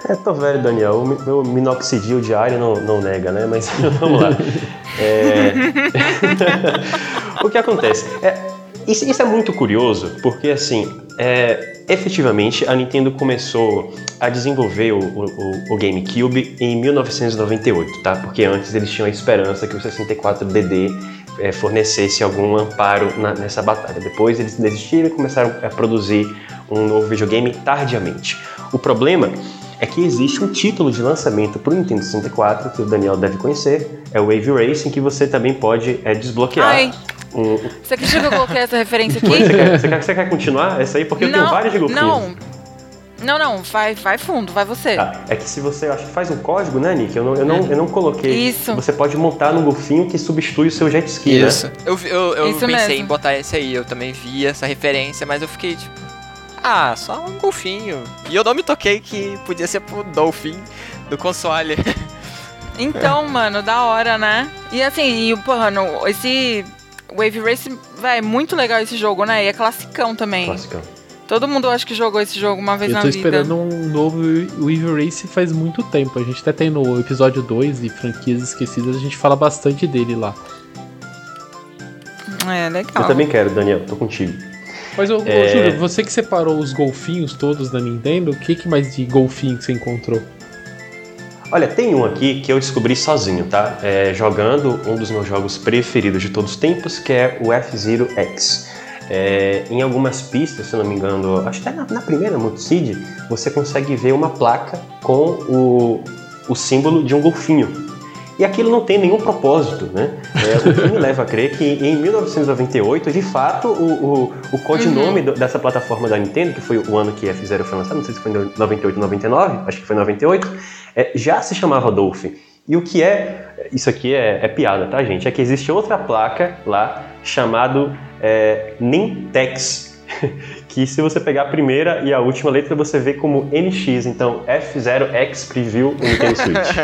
E: É, tô velho, Daniel. O meu minoxidil diário não, não nega, né? Mas (laughs) vamos lá. É... (laughs) o que acontece? É, isso, isso é muito curioso, porque assim, é, efetivamente a Nintendo começou a desenvolver o, o- o GameCube em 1998, tá? Porque antes eles tinham a esperança que o 64DD é, fornecesse algum amparo na- nessa batalha. Depois eles desistiram e começaram a produzir um novo videogame tardiamente. O problema é que existe um título de lançamento para o Nintendo 64 que o Daniel deve conhecer, é o Wave Racing, que você também pode é, desbloquear.
F: Ai,
E: Um... (laughs)
F: você acredita que eu coloquei essa referência
E: Você,
F: aqui?
E: quer, você, quer, você quer continuar essa aí? Porque eu tenho vários de golfinhos.
F: não. Não, não, vai, vai fundo, vai você.
E: Tá, é que se você acho que faz um código, né, Nick? Eu não, eu não, eu não coloquei.
F: Isso.
E: Você pode montar no golfinho que substitui o seu jet ski, né?
D: Eu, vi- eu, eu
F: Isso
D: pensei
F: mesmo.
D: em botar esse aí, eu também vi essa referência, mas eu fiquei tipo. Ah, só um golfinho. E eu não me toquei que podia ser pro Dolphin do console. (laughs)
F: Então, mano, da hora, né? E assim, e, porra, no, esse Wave Race, véi, é muito legal esse jogo, né? E é classicão também.
E: Classicão.
F: Todo mundo acho que jogou esse jogo uma vez
C: Eu
F: na
C: tô
F: vida.
C: esperando um novo Wave Race faz muito tempo. A gente até tem no episódio 2 de Franquias Esquecidas, a gente fala bastante dele lá.
F: É, legal.
E: Eu também quero, Daniel, tô contigo.
C: Mas, ô, ô,
E: É.
C: Júlio, você que separou os golfinhos todos da Nintendo, o que, que mais de golfinho que você encontrou?
E: Olha, tem um aqui que eu descobri sozinho, tá? É, jogando um dos meus jogos preferidos de todos os tempos, que é o F-Zero X. É, em algumas pistas, se não me engano, acho que até na, na primeira Multicid, você consegue ver uma placa com o, o símbolo de um golfinho. E aquilo não tem nenhum propósito, né? É, o que me leva a crer que em 1998, de fato, o, o, o codinome do- dessa plataforma da Nintendo, que foi o ano que F-Zero foi lançado, não sei se foi em 98 ou 99, acho que foi 98, é, já se chamava Dolphin. E o que é, isso aqui é, é piada, tá, gente? É que existe outra placa lá chamado é, Nintex, (laughs) que se você pegar a primeira e a última letra você vê como NX, então F0X Preview Nintendo Switch.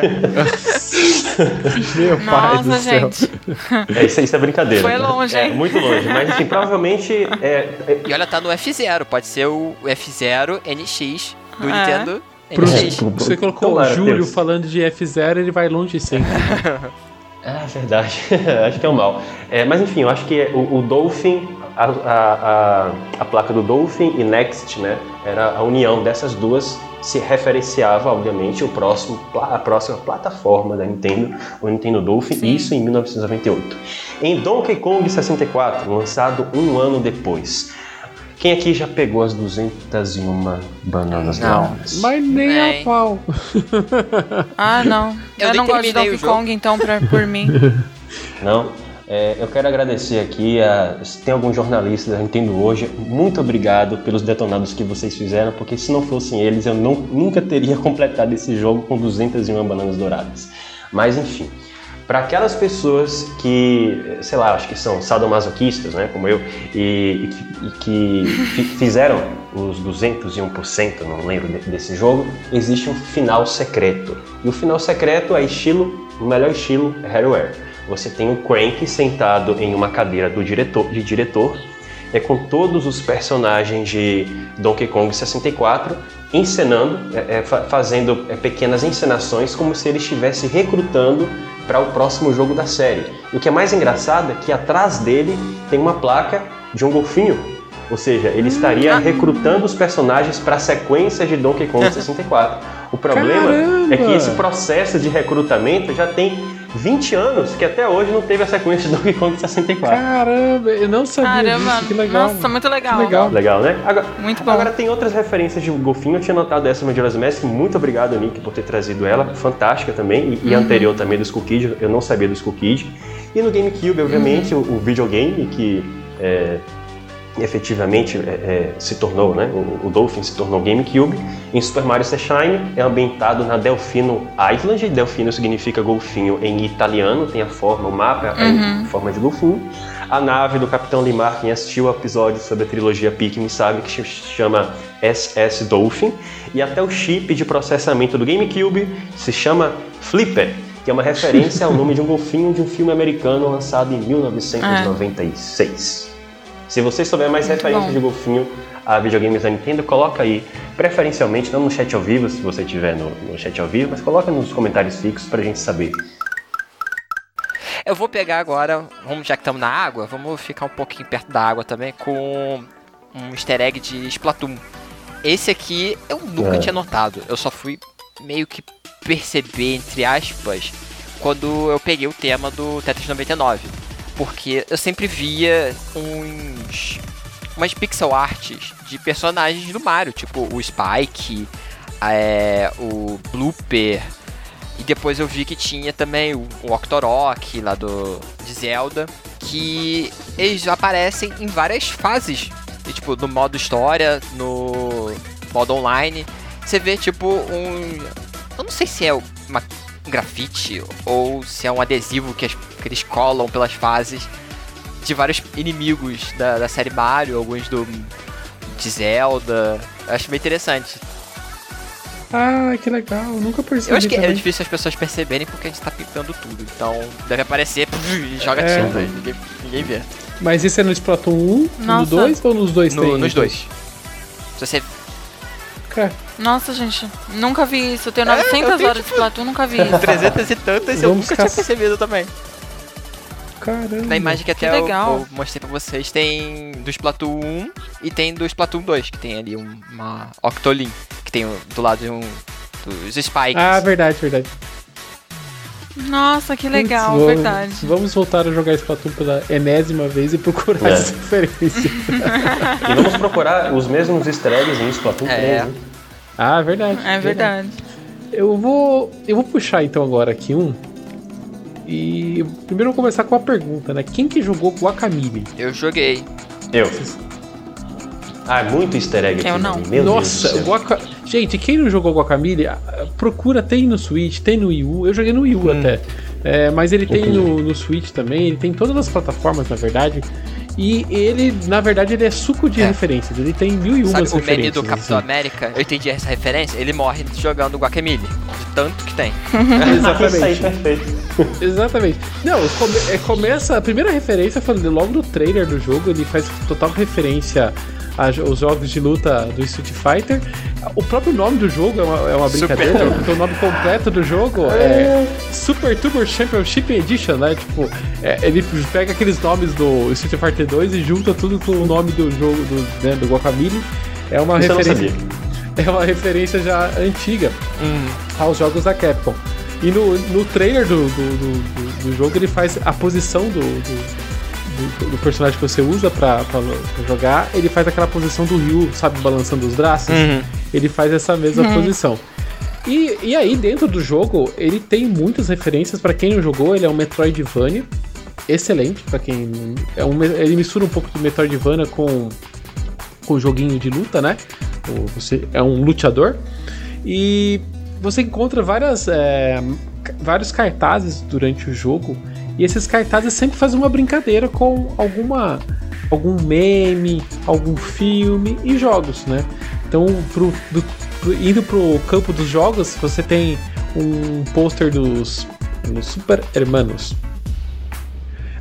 E: (laughs)
C: Meu pai do
F: Nossa,
C: céu.
F: gente.
E: é, isso, isso é brincadeira.
F: Foi
E: né?
F: longe,
E: É,
F: hein?
E: muito longe, mas assim, provavelmente é, é,
D: E olha, tá no F0, pode ser o F0 NX do
F: É.
D: Nintendo
C: Pro-
D: NX.
C: Você colocou
E: Tomara,
C: o Júlio
E: Deus.
C: falando de F0, ele vai longe sempre. (laughs)
E: Ah, verdade. (laughs) acho que é o mal. É, mas enfim, eu acho que o, o Dolphin, a, a, a, a placa do Dolphin e Next, né? Era a união dessas duas se referenciava, obviamente, o próximo, a próxima plataforma da Nintendo, o Nintendo Dolphin,
F: Sim.
E: isso em 1998. Em Donkey Kong 64, lançado um ano depois. Quem aqui já pegou as 201 bananas
D: Não.
E: douradas?
C: Mas nem
D: Nem.
C: a pau. (laughs)
F: Ah, não.
D: Eu
F: Eu, não gosto de Donkey. Kong, então, pra, por mim. (laughs)
E: Não. É, eu quero agradecer aqui a. Se tem algum jornalista da Nintendo hoje, muito obrigado pelos detonados que vocês fizeram, porque se não fossem eles, eu não- nunca teria (laughs) completado esse jogo com 201 bananas douradas. Mas enfim. Para aquelas pessoas que, sei lá, acho que são sadomasoquistas, né, como eu, e, e que, que fi- fizeram os 201%, não lembro de- desse jogo, existe um final secreto. E o final secreto é estilo, o melhor estilo é Harryware. Você tem o Crank sentado em uma cadeira do diretor, de diretor, é com todos os personagens de Donkey Kong 64 encenando, é, é, fa- fazendo é, pequenas encenações como se ele estivesse recrutando para o próximo jogo da série. E o que é mais engraçado é que atrás dele tem uma placa de um golfinho. Ou seja, ele estaria recrutando os personagens para a sequência de Donkey Kong (laughs) 64. O problema
C: Caramba!
E: é que esse processo de recrutamento já tem 20 anos que até hoje não teve a sequência de Donkey Kong 64.
C: Caramba, eu não sabia
F: Caramba.
C: disso, que legal.
F: Nossa, muito legal.
C: Legal.
E: Legal, né? Agora,
F: Muito bom.
E: agora tem outras referências de golfinho. Eu tinha notado essa no Majora's Mask. Muito obrigado, Nick, por ter trazido ela. Fantástica também. E, e anterior também do Skull Kid. Eu não sabia do Skull Kid. E no GameCube, obviamente, o, o videogame que é, efetivamente é, é, se tornou, né? O, o Dolphin se tornou GameCube. Em Super Mario Sunshine é ambientado na Delfino Island. Delfino significa golfinho em italiano. Tem a forma, o mapa é em forma de golfinho. A nave do Capitão Limar, quem assistiu o episódio sobre a trilogia Pikmin sabe que se chama SS Dolphin. E até o chip de processamento do GameCube se chama Flipper, que é uma referência ao nome de um golfinho de um filme americano lançado em (laughs) 1996. Se você souber mais
F: Muito
E: referências
F: bom.
E: de golfinho a videogames da Nintendo, coloca aí, preferencialmente não no chat ao vivo, se você tiver no, no chat ao vivo, mas coloca nos comentários fixos pra gente saber.
D: Eu vou pegar agora, vamos, já que estamos na água, vamos ficar um pouquinho perto da água também com um easter egg de Splatoon. Esse aqui eu nunca
E: É.
D: tinha notado, eu só fui meio que perceber, entre aspas, quando eu peguei o tema do Tetris 99. Porque eu sempre via uns. umas pixel arts de personagens do Mario, tipo o Spike, é, o Blooper, e depois eu vi que tinha também o, o Octorok lá do de Zelda, que eles aparecem em várias fases. E, tipo, no modo história, no modo online. Você vê tipo um. Eu não sei se é uma um grafite ou se é um adesivo que, as- que eles colam pelas fases de vários inimigos da, da série Mario, alguns do de Zelda. Eu acho bem interessante.
C: Ah, que legal, nunca percebi.
D: Eu acho que é
C: também.
D: difícil as pessoas perceberem porque a gente tá pintando tudo. Então deve aparecer (laughs) e joga
C: É.
D: tinta. e Ninguém, ninguém vê.
C: Mas esse é no Splatoon 1, no
F: Nossa.
C: 2 ou nos dois
D: No-
C: tem?
D: nos dois. Se você
C: Cara,
F: Nossa, gente, nunca vi isso. Eu tenho
D: É,
F: 900
D: eu tenho,
F: horas de Splatoon, nunca vi (laughs) isso.
D: 300 e tantas eu nunca tinha
C: caçar.
D: percebido também.
C: Caramba.
D: Na imagem que até
F: Que
D: eu,
F: legal.
D: eu mostrei pra vocês, tem do Splatoon 1 e tem do Splatoon 2, que tem ali um- uma Octoling, que tem do lado de um, dos Spikes.
C: Ah, verdade, verdade.
F: Nossa, que legal,
C: Putz, vamos-
F: verdade.
C: Vamos voltar a jogar Splatoon pela enésima vez e procurar
E: É.
C: essa (laughs) referência.
E: E vamos procurar os mesmos easter eggs em Splatoon
D: É.
E: 3, né?
C: Ah, verdade.
F: É verdade.
C: Eu vou, eu vou puxar então agora aqui um. E primeiro eu vou começar com a pergunta, né? Quem que jogou Guacamole?
D: Eu joguei.
E: Eu. Ah, é muito easter egg aqui.
F: Eu não.
E: Dani, Meu
C: Nossa,
E: Deus.
C: Guaca... gente, quem não jogou Guacamole, ah, procura, tem no Switch, tem no Wii U. Eu joguei no Wii U até. É, mas ele tem no, no Switch também, ele tem em todas as plataformas, na verdade. E ele, na verdade, ele é suco de
D: É.
C: referências. Ele tem mil e
D: Sabe
C: umas
D: o meme
C: referências.
D: do Capitão
C: assim.
D: América? Eu entendi essa referência. Ele morre jogando Guacamole. De tanto que tem. (laughs)
E: Isso aí,
C: Exatamente.
E: perfeito. (laughs)
C: Exatamente. Não, come- é, começa. A primeira referência foi logo no trailer do jogo, ele faz total referência aos jogos de luta do Street Fighter. O próprio nome do jogo é uma, é uma
D: Super
C: brincadeira,
D: Turbo.
C: porque o nome completo do jogo é Super Turbo Championship Edition, né? Tipo, é, ele pega aqueles nomes do Street Fighter 2 e junta tudo com o nome do jogo do, né, do Guacamole. É uma
E: Isso eu não
C: referência.
E: sabia. (laughs)
C: É uma referência já antiga aos jogos da Capcom. E no, no trailer do, do, do, do- do jogo ele faz a posição do, do, do- do personagem que você usa pra, pra, pra jogar, ele faz aquela posição do Ryu, sabe, balançando os braços. Ele faz essa mesma posição. E, e aí, dentro do jogo, ele tem muitas referências. Pra quem não jogou, ele é um Metroidvania. Excelente, pra quem. É um, ele mistura um pouco do Metroidvania com com o joguinho de luta, né? Você é um lutador. E você encontra várias, é, vários cartazes durante o jogo. E esses cartazes sempre fazem uma brincadeira com alguma algum meme, algum filme e jogos, né? Então, pro, do- pro- indo pro campo dos jogos, você tem um pôster dos, dos Super Hermanos.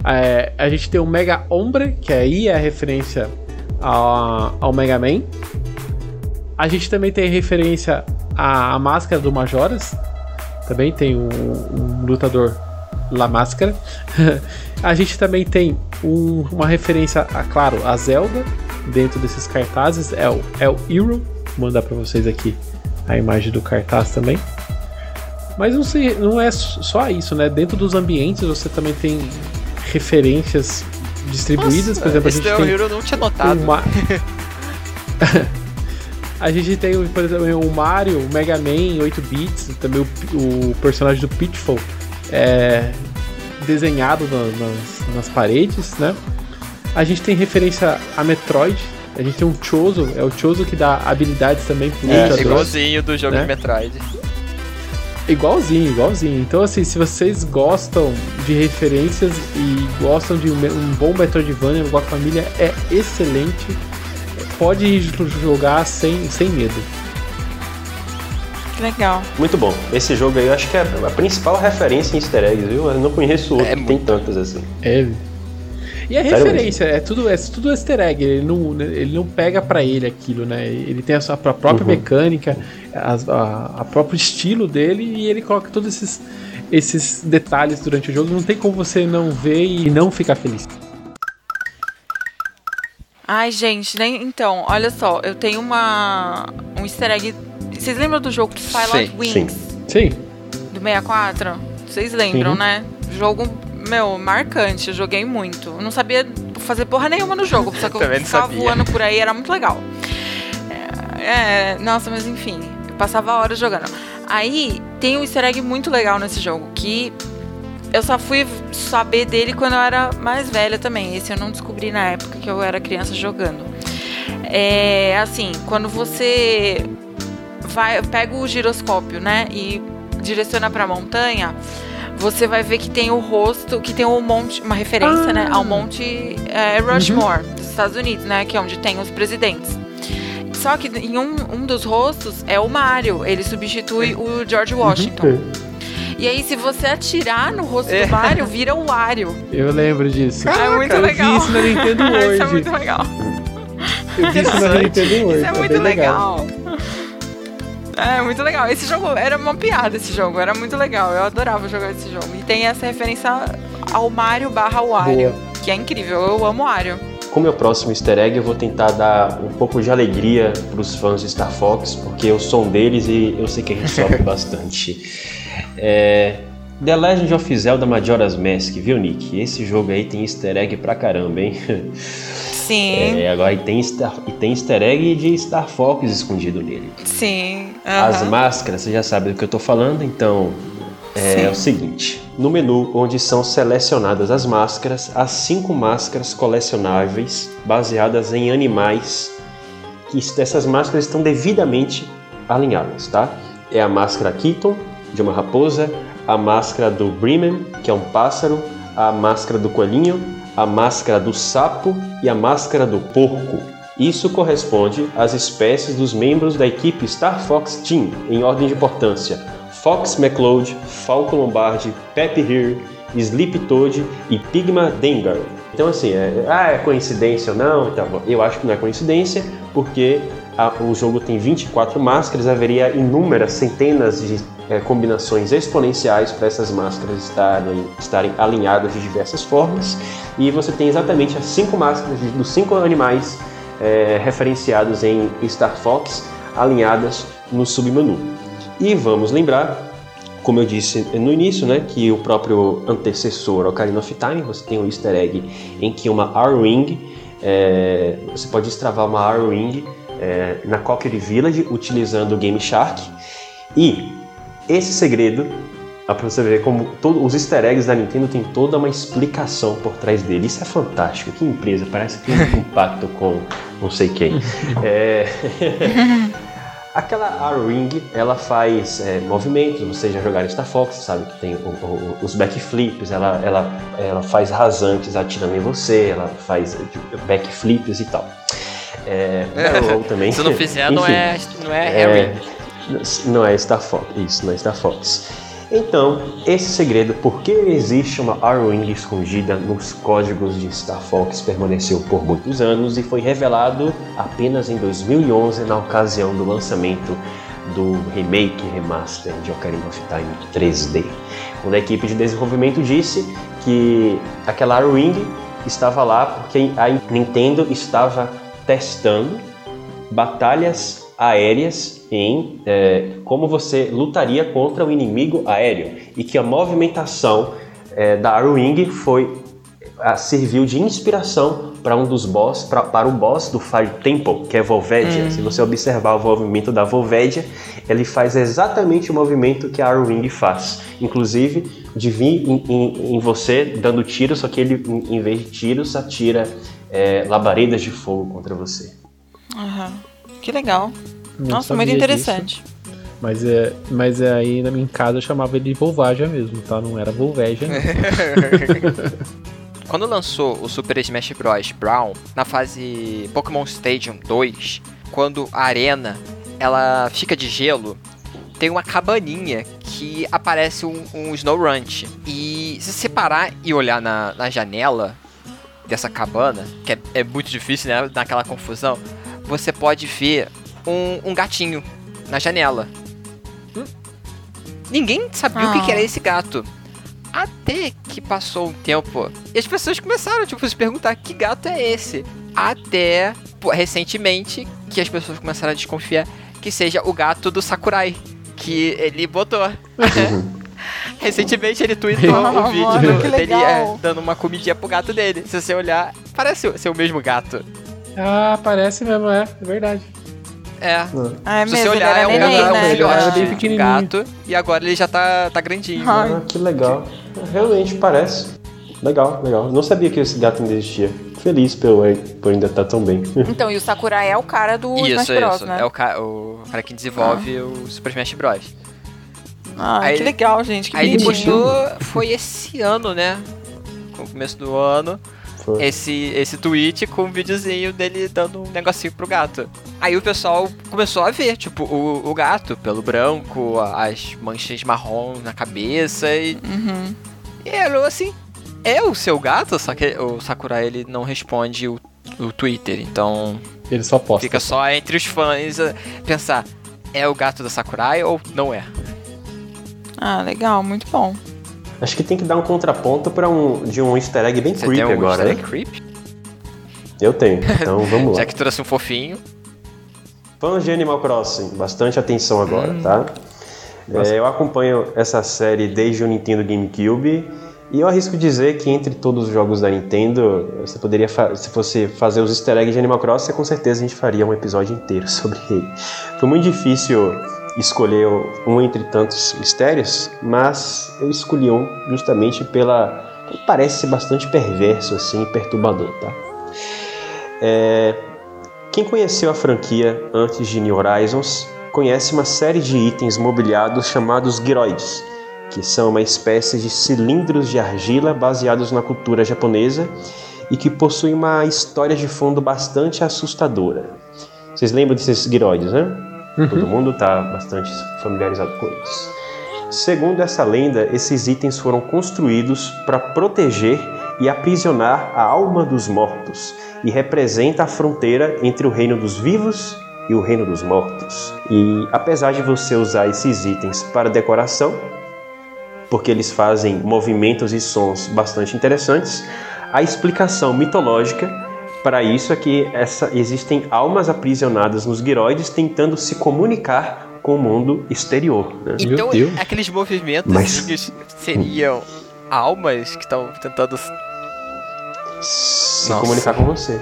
C: É, a gente tem o Mega Ombre, que aí é a referência ao Mega Man. A gente também tem referência à, à máscara do Majoras. Também tem um, um lutador La Máscara. (laughs) a gente também tem um- uma referência, a, claro, a Zelda dentro desses cartazes. É o, é o Hero. Vou mandar para vocês aqui a imagem do cartaz também. Mas não, sei, não é só isso, né? Dentro dos ambientes você também tem referências distribuídas. Por exemplo, a gente tem
D: Hero eu não tinha notado.
C: uma... (laughs) a gente tem, por exemplo, o Mario, o Mega Man 8 bits, também o, o personagem do Pitfall é desenhado na- nas, nas paredes, né? A gente tem referência a Metroid, a gente tem um Chozo, é o Chozo que dá habilidades também pro
E: É,
C: lutador.
D: Igualzinho do jogo
C: Né?
D: de Metroid.
C: Igualzinho, igualzinho. Então, assim, se vocês gostam de referências e gostam de um, um bom Metroidvania, o Guacamole é excelente. Pode ir jogar sem, sem medo.
F: Legal.
E: Muito bom. Esse jogo aí eu acho que é a principal referência em easter eggs, viu? Eu não conheço outro
D: É
E: que tem tantas assim.
C: É. E a
E: Sério
C: referência, é tudo, é tudo easter egg, ele não, ele não pega pra ele aquilo, né? Ele tem a sua própria
E: Uhum.
C: mecânica, as- a, a próprio estilo dele e ele coloca todos esses, esses detalhes durante o jogo. Não tem como você não ver e não ficar feliz.
F: Ai, gente, nem então, olha só, eu tenho uma um easter egg. Vocês lembram do jogo Pilot
D: Sim,
F: Wings
C: Sim.
F: do 64? Vocês lembram,
C: Sim.
F: né? Jogo, meu, marcante, eu joguei muito. Eu não sabia fazer porra nenhuma no jogo, só que eu ficava
D: sabia.
F: voando por aí, era muito legal. É, é, nossa, mas enfim, eu passava horas jogando. Aí tem um easter egg muito legal nesse jogo, que eu só fui saber dele quando eu era mais velha também. Esse eu não descobri na época que eu era criança jogando. É assim, quando você vai pega o giroscópio, né, e direciona pra montanha, você vai ver que tem o rosto, que tem um monte, uma referência,
C: Ah.
F: né, ao monte é, Rushmore dos Estados Unidos, né, que é onde tem os presidentes. Só que em um, um dos rostos é o Mario, ele substitui o George Washington. E aí, se você atirar no rosto
D: É.
F: do Mario, vira o Wario.
C: Eu lembro disso.
F: é muito
C: eu
F: legal.
C: vi isso na Nintendo (laughs)
F: Isso é
C: World.
F: muito legal.
C: Eu vi isso na Nintendo World.
F: Isso é
C: tá
F: muito
C: bem
F: legal. É muito legal. Esse jogo era uma piada, esse jogo. Era muito legal. Eu adorava jogar esse jogo. E tem essa referência ao Mario barra Wario, que é incrível. Eu amo Wario.
E: Como é o próximo easter egg, eu vou tentar dar um pouco de alegria para os fãs de Star Fox, porque eu sou um deles e eu sei que a gente sofre (laughs) bastante. É, The Legend of Zelda Majora's Mask, viu, Nick? Esse jogo aí tem easter egg pra caramba, hein? (laughs)
F: Sim,
E: É, agora e tem, Star, e tem easter egg de Star Fox escondido nele.
F: sim.
E: As
F: aham.
E: máscaras, você já sabe do que eu tô falando, então é
F: Sim.
E: o seguinte: no menu onde são selecionadas as máscaras, há cinco máscaras colecionáveis baseadas em animais. Que essas máscaras estão devidamente alinhadas, tá? É a máscara Keaton, de uma raposa, a máscara do Bremen, que é um pássaro, a máscara do coelhinho, a máscara do sapo e a máscara do porco. Isso corresponde às espécies dos membros da equipe Star Fox Team, em ordem de importância: Fox McCloud, Falco Lombardi, Peppy Here, Sleep Toad e Pigma Dengar. Então, assim, é, ah, é coincidência ou não? Então, eu acho que não é coincidência, porque a- o jogo tem 24 máscaras, haveria inúmeras, centenas de é, combinações exponenciais para essas máscaras estarem, estarem alinhadas de diversas formas. E você tem exatamente as cinco máscaras de- dos cinco animais é, referenciados em Star Fox alinhadas no submenu. E vamos lembrar, como eu disse no início, né, que o próprio antecessor Ocarina of Time, você tem um easter egg em que uma R-Wing, é, você pode destravar uma R-Wing é, na Cockedy Village utilizando o Game Shark. E esse segredo, dá pra você ver como todo, os easter eggs da Nintendo tem toda uma explicação por trás dele. Isso é fantástico. Que empresa, parece que tem um (laughs) pacto com não sei quem. É... (laughs) Aquela R-Wing, ela faz é, movimentos, vocês já jogaram Star Fox, sabe que tem o- o- os backflips, ela, ela, ela faz rasantes atirando em você, ela faz tipo, backflips e tal. É, barrel roll também. (laughs)
D: Se não fizer, não
E: Enfim.
D: é, não é
E: É,
D: Harry.
E: Não é Star Fox, isso, não é Star Fox. Então, esse segredo, por que existe uma R-Wing escondida nos códigos de Star Fox, permaneceu por muitos anos e foi revelado apenas em 2011, na ocasião do lançamento do remake remaster de Ocarina of Time 3D. Quando a equipe de desenvolvimento disse que aquela R-Wing estava lá porque a Nintendo estava testando batalhas aéreas em é, como você lutaria contra o inimigo aéreo e que a movimentação é, da Arwing foi a, serviu de inspiração para um dos boss pra, para o boss do Fire Temple que é Volvedia. Se você observar o movimento da Volvedia, ele faz exatamente o movimento que a Arwing faz, inclusive de vir em, em- em você dando tiro, só que ele em, em vez de tiros atira é, labaredas de fogo contra você.
F: Aham. Que legal.
C: Não
F: Nossa, muito
C: disso.
F: interessante.
C: Mas, é, mas é aí na minha casa eu chamava ele de Volvagia mesmo, tá? Não era Volvegia. não. (laughs)
D: Quando lançou o Super Smash Bros. Brown, na fase Pokémon Stadium 2, quando a arena ela fica de gelo, tem uma cabaninha que aparece um, um Snow Ranch. E se você parar e olhar na, na janela dessa cabana, que é, é muito difícil, né? Naquela confusão, você pode ver um, um gatinho na janela. Hum? Ninguém sabia o que, que era
F: Ah.
D: esse gato. Até que passou um tempo e as pessoas começaram tipo, a se perguntar que gato é esse. Até pô, recentemente que as pessoas começaram a desconfiar que seja o gato do Sakurai. Que ele botou. (laughs) Recentemente ele tweetou (laughs)
F: Ah,
D: um vídeo
F: mano, que
D: dele é, dando uma comidinha pro gato dele. Se você olhar, parece ser o mesmo gato.
C: Ah, parece mesmo, é, é verdade.
D: É.
F: Ah, é
D: Se
F: mesmo,
D: você
F: ele
D: olhar,
F: era
D: é um,
F: neném,
D: é um
F: né?
C: Ele era
D: filhote
C: bem
D: de
C: pequenininho.
D: gato. E agora ele já tá, tá grandinho.
F: Ai.
E: Ah, que legal. Realmente parece. Legal, legal. Não sabia que esse gato ainda existia. Feliz pelo por ainda estar tão bem. (laughs)
F: Então, e o Sakurai é o cara do
D: Isso,
F: Smash Bros,
D: isso.
F: né?
D: É o, ca o cara que desenvolve o Super Smash Bros.
F: Ah,
D: Aí
F: que legal, gente. Que
D: Aí ele
F: bonitinho.
D: postou, foi esse ano, né? No começo do ano,
E: Foi.
D: esse, esse tweet com um videozinho dele dando um negocinho pro gato. Aí o pessoal começou a ver, tipo, o, o gato pelo branco, as manchas marrom na cabeça e,
F: Uhum.
D: e ele assim, é o seu gato? Só que o Sakurai ele não responde o no Twitter. Então
C: Ele só posta.
D: fica só entre os fãs pensar: é o gato da Sakurai ou não é?
F: Ah, legal, muito bom.
E: Acho que tem que dar um contraponto para um de um easter egg bem
D: Você
E: creepy
D: tem um
E: agora,
D: easter
E: né?
D: egg creep?
E: Eu tenho. Então (laughs) vamos lá.
D: Já que trouxe um fofinho.
E: Fãs de Animal Crossing, bastante atenção agora,
D: Hum.
E: tá? É, eu acompanho essa série desde o Nintendo GameCube e eu arrisco dizer que entre todos os jogos da Nintendo, você poderia, se fosse fazer os easter eggs de Animal Crossing, com certeza a gente faria um episódio inteiro (laughs) sobre ele. Foi muito difícil escolher um entre tantos mistérios, mas eu escolhi um justamente pela parece ser bastante perverso assim, perturbador, tá? É, quem conheceu a franquia antes de New Horizons conhece uma série de itens mobiliados chamados gyroids, que são uma espécie de cilindros de argila baseados na cultura japonesa e que possuem uma história de fundo bastante assustadora. Vocês lembram desses gyroids, né? Todo mundo está bastante familiarizado com eles. Segundo essa lenda, esses itens foram construídos para proteger e aprisionar a alma dos mortos e representa a fronteira entre o reino dos vivos e o reino dos mortos. E apesar de você usar esses itens para decoração, porque eles fazem movimentos e sons bastante interessantes, a explicação mitológica para isso é que essa, existem almas aprisionadas nos guiroides tentando se comunicar com o mundo exterior. né?
C: Meu
D: Então,
C: Deus.
D: aqueles movimentos
E: Mas-
D: seriam almas que estão tentando.
E: Se
D: Nossa.
E: comunicar com você.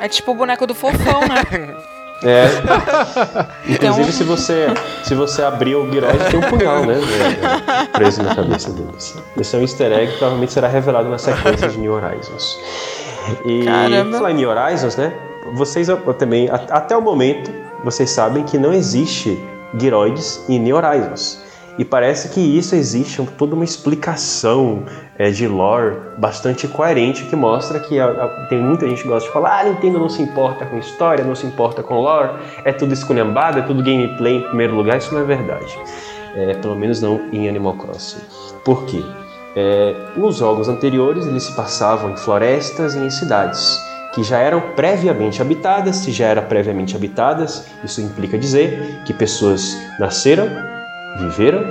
F: É tipo o boneco do fofão, né? (laughs)
E: É. Inclusive,
F: Então-
E: se você se você abrir o guiroide, tem um punhal, né? é, é, Preso na cabeça deles. Esse é um easter egg que provavelmente será revelado na sequência de New Horizons. E
F: Caramba.
E: falar em Horizons, né? Vocês também, até o momento, vocês sabem que não existe guiroides em New Horizons. E parece que isso existe toda uma explicação é, de lore bastante coerente que mostra que a- a- tem muita gente que gosta de falar: ah, Nintendo não se importa com história, não se importa com lore, é tudo esculhambado, é tudo gameplay em primeiro lugar. Isso não é verdade. É, pelo menos não em Animal Crossing. Por quê? É, nos jogos anteriores eles se passavam em florestas e em cidades que já eram previamente habitadas. Se já eram previamente habitadas, isso implica dizer que pessoas nasceram, viveram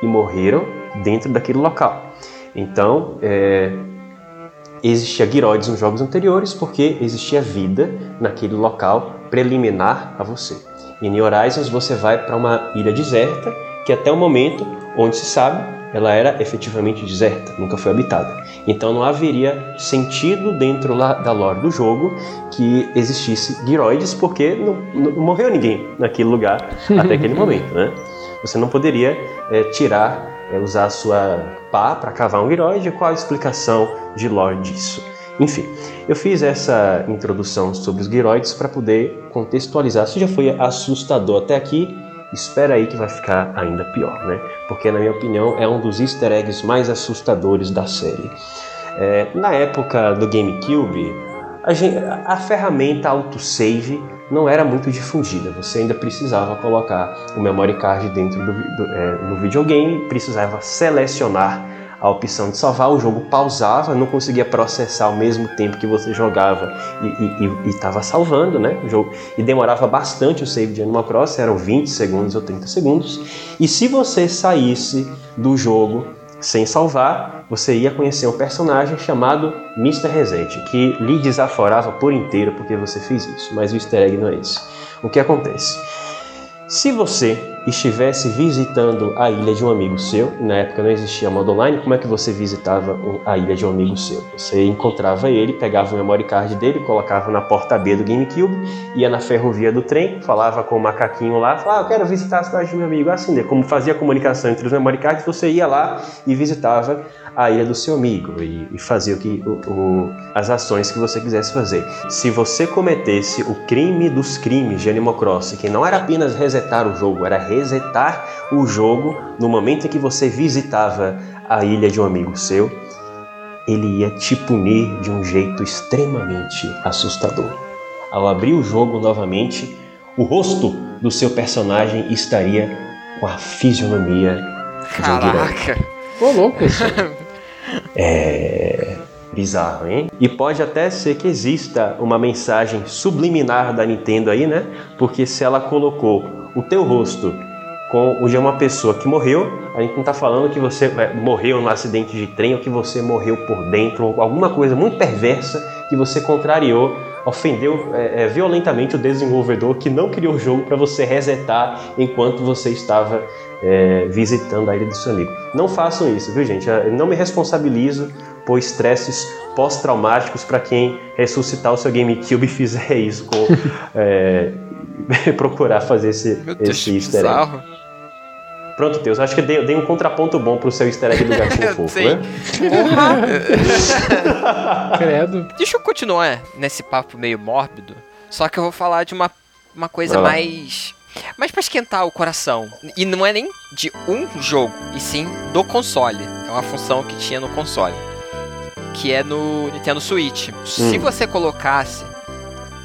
E: e morreram dentro daquele local. Então, é, existia Gyroides nos jogos anteriores porque existia vida naquele local preliminar a você. Em New Horizons você vai para uma ilha deserta que até o momento, onde se sabe, ela era efetivamente deserta, nunca foi habitada. Então não haveria sentido dentro lá da lore do jogo que existisse Gyroides porque não, não morreu ninguém naquele lugar (laughs) até aquele momento, né? Você não poderia é, tirar, é, usar a sua pá para cavar um Gyroid. Qual a explicação de lore disso? Enfim, eu fiz essa introdução sobre os Gyroids para poder contextualizar. Se já foi assustador até aqui, espera aí que vai ficar ainda pior, né? Porque, na minha opinião, é um dos easter eggs mais assustadores da série. É, na época do GameCube, a, gen- a ferramenta autosave não era muito difundida. Você ainda precisava colocar o memory card dentro do, do, é, no videogame, precisava selecionar a opção de salvar, o jogo pausava, não conseguia processar ao mesmo tempo que você jogava e estava salvando, né? O jogo, e demorava bastante o save de Animal Crossing, eram 20 segundos ou 30 segundos. E se você saísse do jogo sem salvar, você ia conhecer um personagem chamado Mr. Reset, que lhe desaforava por inteiro porque você fez isso. Mas o easter egg não é esse. O que acontece? Se você estivesse visitando a ilha de um amigo seu, na época não existia modo online, como é que você visitava a ilha de um amigo seu? Você encontrava ele, pegava o memory card dele, colocava na porta B do GameCube, ia na ferrovia do trem, falava com o macaquinho lá, falava, ah, eu quero visitar a cidade do meu amigo. Assim, né? como fazia a comunicação entre os memory cards, você ia lá e visitava a ilha do seu amigo e, e fazia o que, o- o- as ações que você quisesse fazer. Se você cometesse o crime dos crimes de Animal Crossing, que não era apenas resetar o jogo, era resetar o jogo no momento em que você visitava a ilha de um amigo seu, ele ia te punir de um jeito extremamente assustador. Ao abrir o jogo novamente, o rosto do seu personagem estaria com a fisionomia um.
D: Caraca!
C: Ô, louco. (laughs)
E: É, bizarro, hein? E pode até ser que exista uma mensagem subliminar da Nintendo aí, né? Porque se ela colocou o teu rosto com o de uma pessoa que morreu, a gente não está falando que você é, morreu num acidente de trem ou que você morreu por dentro, ou alguma coisa muito perversa que você contrariou, ofendeu é, é, violentamente o desenvolvedor que não criou o jogo para você resetar enquanto você estava é, visitando a ilha do seu amigo. Não façam isso, viu gente? Eu não me responsabilizo por estresses pós-traumáticos para quem ressuscitar o seu GameCube e fizer isso com (laughs) é, (laughs) procurar fazer esse,
D: Meu
E: esse easter egg. Pronto, Deus, acho que dei, dei um contraponto bom pro seu easter egg do gatinho (laughs) fofo,
D: Sim.
E: né? (laughs)
C: Credo.
D: Deixa eu continuar nesse papo meio mórbido. Só que eu vou falar de uma, uma coisa mais. Mais pra esquentar o coração. E não é nem de um jogo, e sim do console. É uma função que tinha no console. Que é no Nintendo Switch. Se
E: Hum.
D: você colocasse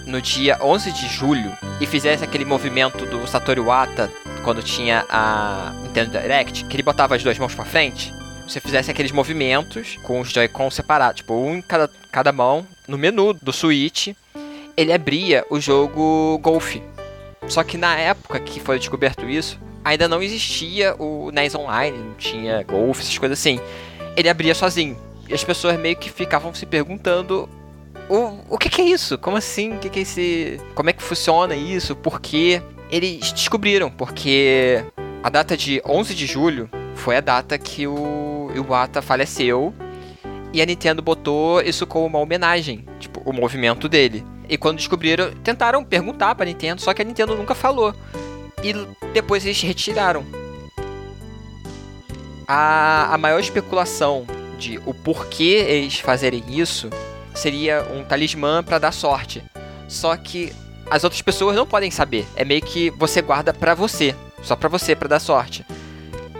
D: no dia 11 de julho e fizesse aquele movimento do Satoru Iwata quando tinha a Nintendo Direct, que ele botava as duas mãos pra frente, você fizesse aqueles movimentos com os Joy-Con separados, tipo, um em cada, cada mão, no menu do Switch, ele abria o jogo Golf. Só que na época que foi descoberto isso, ainda não existia o NES Online, não tinha Golf, essas coisas assim. Ele abria sozinho. E as pessoas meio que ficavam se perguntando o, o que, que é isso? Como assim? O que, que é esse. Como é que funciona isso? Por quê? Eles descobriram, porque a data de 11 de julho foi a data que o Iwata faleceu e a Nintendo botou isso como uma homenagem, tipo, o movimento dele. E quando descobriram, tentaram perguntar pra Nintendo, só que a Nintendo nunca falou. E depois eles retiraram. A, a maior especulação de o porquê eles fazerem isso seria um talismã pra dar sorte. Só que as outras pessoas não podem saber. É meio que você guarda pra você, só pra você pra dar sorte.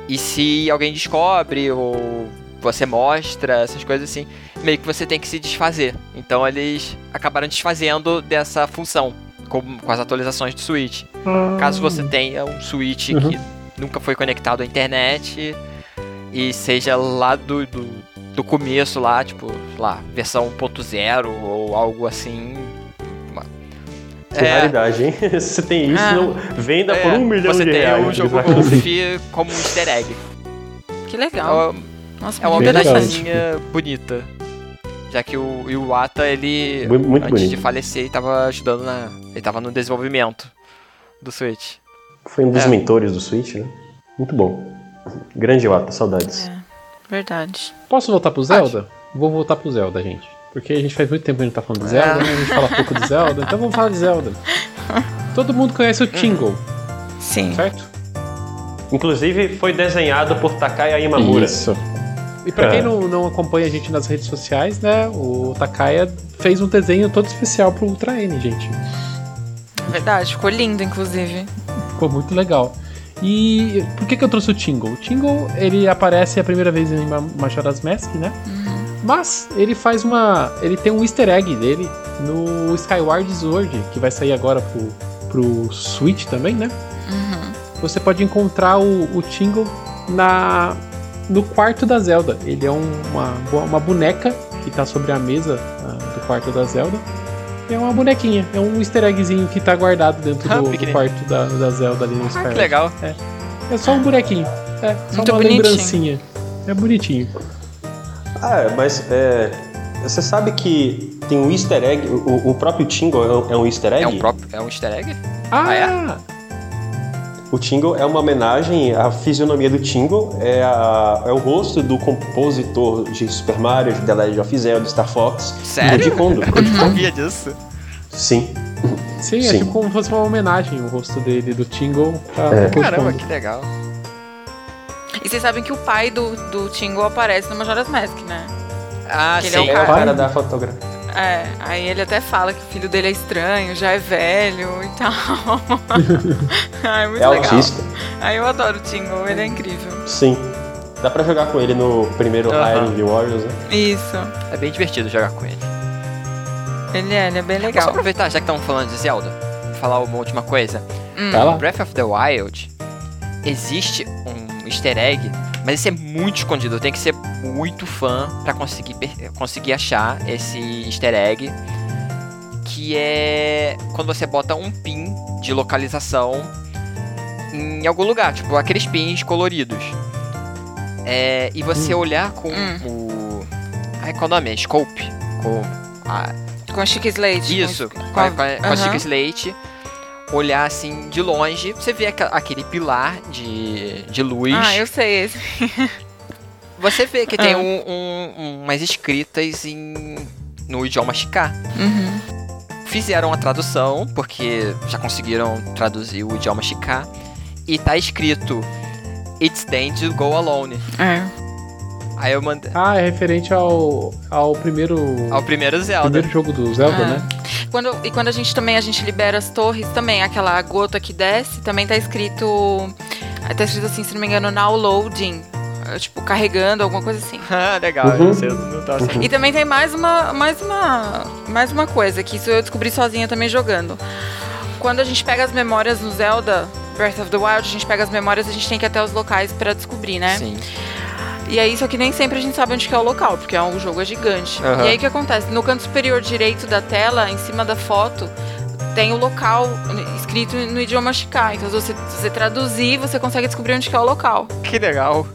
D: E se alguém descobre ou você mostra essas coisas assim, meio que você tem que se desfazer. Então eles acabaram desfazendo dessa função com, com as atualizações do Switch. Caso você tenha um Switch
C: Uhum.
D: que nunca foi conectado à internet e seja lá do, do, do começo lá, tipo, sei lá, versão 1.0 ou algo assim.
E: Que
D: É.
E: raridade, hein? Se (laughs) você tem isso,
F: Ah.
E: não, venda
D: É,
E: por um milhão
D: você
E: de
D: tem
E: reais.
D: o jogo
E: Vai fazer.
D: Golf como um easter egg.
F: Que
D: É
F: legal.
D: uma,
F: Nossa,
D: é uma homenagemzinha bonita. Já que o Iwata, ele,
E: Muito- muito
D: antes de
E: bonito.
D: falecer, ele tava ajudando na... Ele tava no desenvolvimento do Switch.
E: Foi um dos
D: É.
E: mentores do Switch, né? Muito bom. Grande Wata, saudades.
F: É. Verdade.
C: Posso voltar pro Zelda? Vou voltar pro Zelda, gente. Porque a gente faz muito tempo que a gente tá falando de Zelda, né? A gente fala pouco de Zelda, então vamos falar de Zelda. (laughs) Todo mundo conhece o Tingle,
F: Sim.
C: certo?
E: Inclusive, foi desenhado por Takaya Imamura.
C: Isso. E pra quem
E: É.
C: não, não acompanha a gente nas redes sociais, né? O Takaya fez um desenho todo especial pro Ultra N, gente.
F: Verdade. Ficou lindo, inclusive.
C: Ficou muito legal. E por que, que eu trouxe o Tingle? O Tingle, ele aparece a primeira vez em Ma- Majora's Mask, né? Mas ele faz uma. Ele tem um easter egg dele no Skyward Sword, que vai sair agora pro, pro Switch também, né?
F: Uhum.
C: Você pode encontrar o, o Tingle na, no quarto da Zelda. Ele é um- uma, uma boneca que tá sobre a mesa ah, do quarto da Zelda. É uma bonequinha, é um easter eggzinho que tá guardado dentro
D: Ah,
C: do, do quarto da, da Zelda ali no
D: Ah, que legal.
C: É só um bonequinho. É, só
F: Muito
C: uma
F: bonitinho.
C: lembrancinha. É bonitinho.
E: Ah, mas é, você sabe que tem um easter egg, o, o próprio Tingle é um- é um easter egg?
D: É um, próprio, é um easter egg?
C: Ah,
D: é?
E: O Tingle é uma homenagem à fisionomia do Tingle, é, a- é o rosto do compositor de Super Mario, de The Legend of Zelda, Star Fox,
D: Sério?
E: Koji Kondo. (laughs)
D: Eu não sabia disso.
E: Sim.
C: sim, é
E: Sim.
C: tipo como se fosse uma homenagem o rosto dele, do Tingle
E: É.
D: Caramba,
C: Kondo.
D: que legal.
F: E vocês sabem que o pai do, do Tingle aparece no Majora's Mask, né?
D: Ah,
F: Que ele é
D: sim.
F: o
E: É o
F: Cara.
E: cara da fotografia.
F: É, aí ele até fala que o filho dele é estranho, já é velho e tal. (laughs) Ai, muito
E: É
F: legal.
E: autista.
F: Ai, eu adoro o Tingle, ele é incrível.
E: Sim. Dá pra jogar com ele no primeiro
D: Aham.
E: Hyrule Warriors, né?
F: Isso.
D: É bem divertido jogar com ele.
F: Ele é, ele é bem
D: Posso
F: legal.
D: aproveitar, já que estamos falando de Zelda, falar uma última coisa.
F: Hum.
C: Lá.
D: Breath of the Wild existe um easter egg, mas esse é muito escondido. Tem que ser muito fã pra conseguir, conseguir achar esse easter egg. Que é quando você bota um pin de localização em algum lugar, tipo aqueles pins coloridos. É, e você olhar com
F: Hum.
D: o. Ai, qual o nome? É Scope. Com a,
F: Com a Chique Slate.
D: isso, com,
F: com
D: a, com a, com a. Chica Slate. Olhar assim de longe, você vê aquele pilar de, de luz.
F: Ah, eu sei esse. (laughs)
D: Você vê que tem
F: Ah.
D: um, um- umas escritas em, no idioma Chicá.
F: Uhum.
D: Fizeram a tradução, porque já conseguiram traduzir o idioma Chicá. E tá escrito It's Dangerous to Go Alone.
F: É.
D: Aí eu mandei.
C: Ah, é referente ao, ao primeiro,
D: Ao primeiro Zelda.
C: primeiro jogo do Zelda,
F: Ah.
C: né?
F: Quando, e quando a gente também a gente libera as torres, também aquela gota que desce, também tá escrito. Tá escrito assim, se não me engano, now loading. É, Tipo, carregando, alguma coisa assim. (laughs)
D: Ah, legal.
E: Uhum.
D: Eu sei, eu não tava sabendo.
F: E também tem mais uma, mais uma, mais uma coisa, que isso eu descobri sozinha também jogando. Quando a gente pega as memórias no Zelda Breath of the Wild, a gente pega as memórias, a gente tem que ir até os locais pra descobrir, né?
D: Sim.
F: E aí, só que nem sempre a gente sabe onde que é o local, porque o jogo é gigante.
D: Aham.
F: E aí o que acontece? No canto superior direito da tela, em cima da foto, tem o local escrito no idioma Shikai. Então, se você, se você traduzir, você consegue descobrir onde que é o local.
D: Que legal.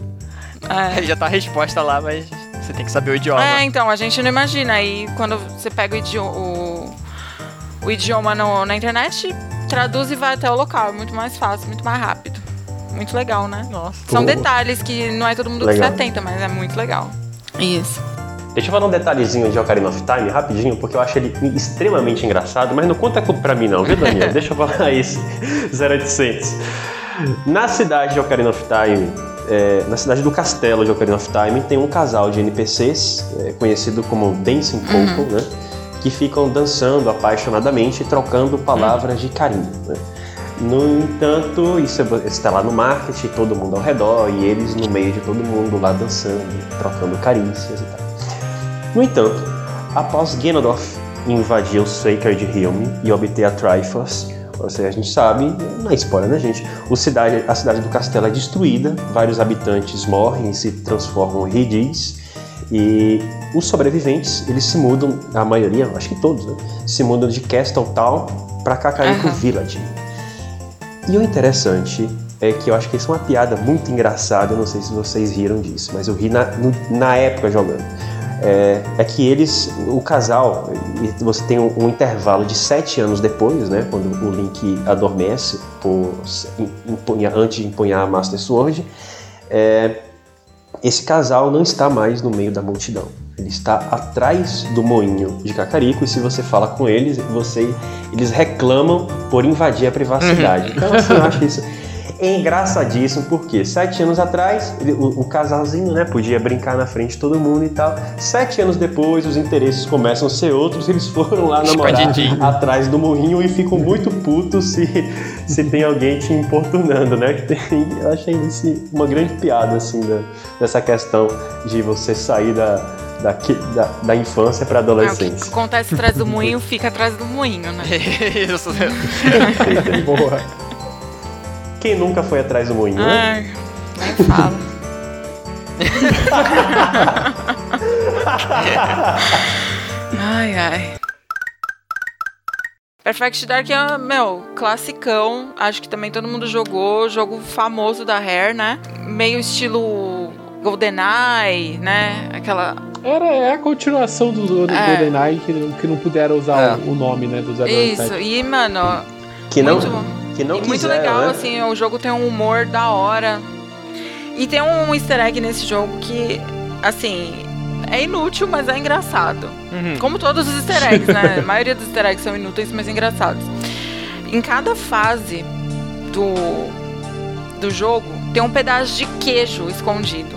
F: É. (laughs)
D: Já tá a resposta lá, mas você tem que saber o idioma.
F: É, então, a gente não imagina. Aí quando você pega o idioma, o, o idioma no- na internet, traduz e vai até o local. É muito mais fácil, muito mais rápido. Muito legal, né?
D: Nossa.
F: São detalhes que não é todo mundo que
E: Legal.
F: se atenta, mas é muito legal. Isso.
E: Deixa eu falar um detalhezinho de Ocarina of Time, rapidinho, porque eu acho ele extremamente engraçado, mas não conta pra mim não, viu, Daniel? (laughs) Deixa eu falar isso, (laughs) 0800. Na cidade de Ocarina of Time, é, na cidade do castelo de Ocarina of Time, tem um casal de NPCs, é, conhecido como Dancing Couple, né? Que ficam dançando apaixonadamente e trocando palavras de carinho, né? No entanto, isso é- está lá no marketing, todo mundo ao redor e eles no meio de todo mundo lá dançando, trocando carícias e tal. No entanto, após Ganondorf invadir o Sacred Realm e obter a Triforce, ou seja, a gente sabe, não é spoiler, né, gente? O cidade, a cidade do castelo é destruída, vários habitantes morrem e se transformam em Ridis, e os sobreviventes, eles se mudam, a maioria, acho que todos, né, se mudam de Castle Town para Kakariko
F: Aham.
E: Village. E o interessante é que eu acho que isso é uma piada muito engraçada, eu não sei se vocês riram disso, mas eu ri na, no- na época jogando. É, é que eles, o casal, você tem um, um intervalo de sete anos depois, né, quando o Link adormece por, antes de empunhar a Master Sword, é, esse casal não está mais no meio da multidão. Ele está atrás do moinho de Cacarico e se você fala com eles, você, eles reclamam por invadir a privacidade. Então, assim, eu acho (laughs) isso engraçadíssimo, porque sete anos atrás, ele- o, o casalzinho, né, podia brincar na frente de todo mundo e tal. Sete anos depois, os interesses começam a ser outros, eles foram lá namorar atrás do moinho e ficam muito putos se, se tem alguém te importunando, né? Que tem- eu achei isso uma grande piada, assim, da- dessa questão de você sair da, da, da, da infância para
F: Ah, o que
E: adolescência.
F: acontece atrás do moinho fica atrás do moinho, né? (laughs)
D: Isso.
E: Perfeito.
C: Boa.
E: Quem nunca foi atrás do moinho, né?
F: Ai, nem fala. ai, ai. Perfect Dark é, meu, classicão. Acho que também todo mundo jogou. Jogo famoso da Rare, né? Meio estilo GoldenEye, né? Aquela.
C: Era é a continuação do, do
F: É.
C: GoldenEye que, não- que não puderam usar
D: É.
C: o, o nome, né, do 007.
F: Isso. E, mano,
E: Que não,
F: muito,
E: que não
F: e muito
E: quiseram,
F: legal,
E: né?
F: assim, o jogo tem um humor da hora. E tem um easter egg nesse jogo que, assim, é inútil, mas é engraçado.
D: Uhum.
F: Como todos os easter eggs, né? (laughs) A maioria dos easter eggs são inúteis, mas engraçados. Em cada fase do, do jogo, tem um pedaço de queijo escondido.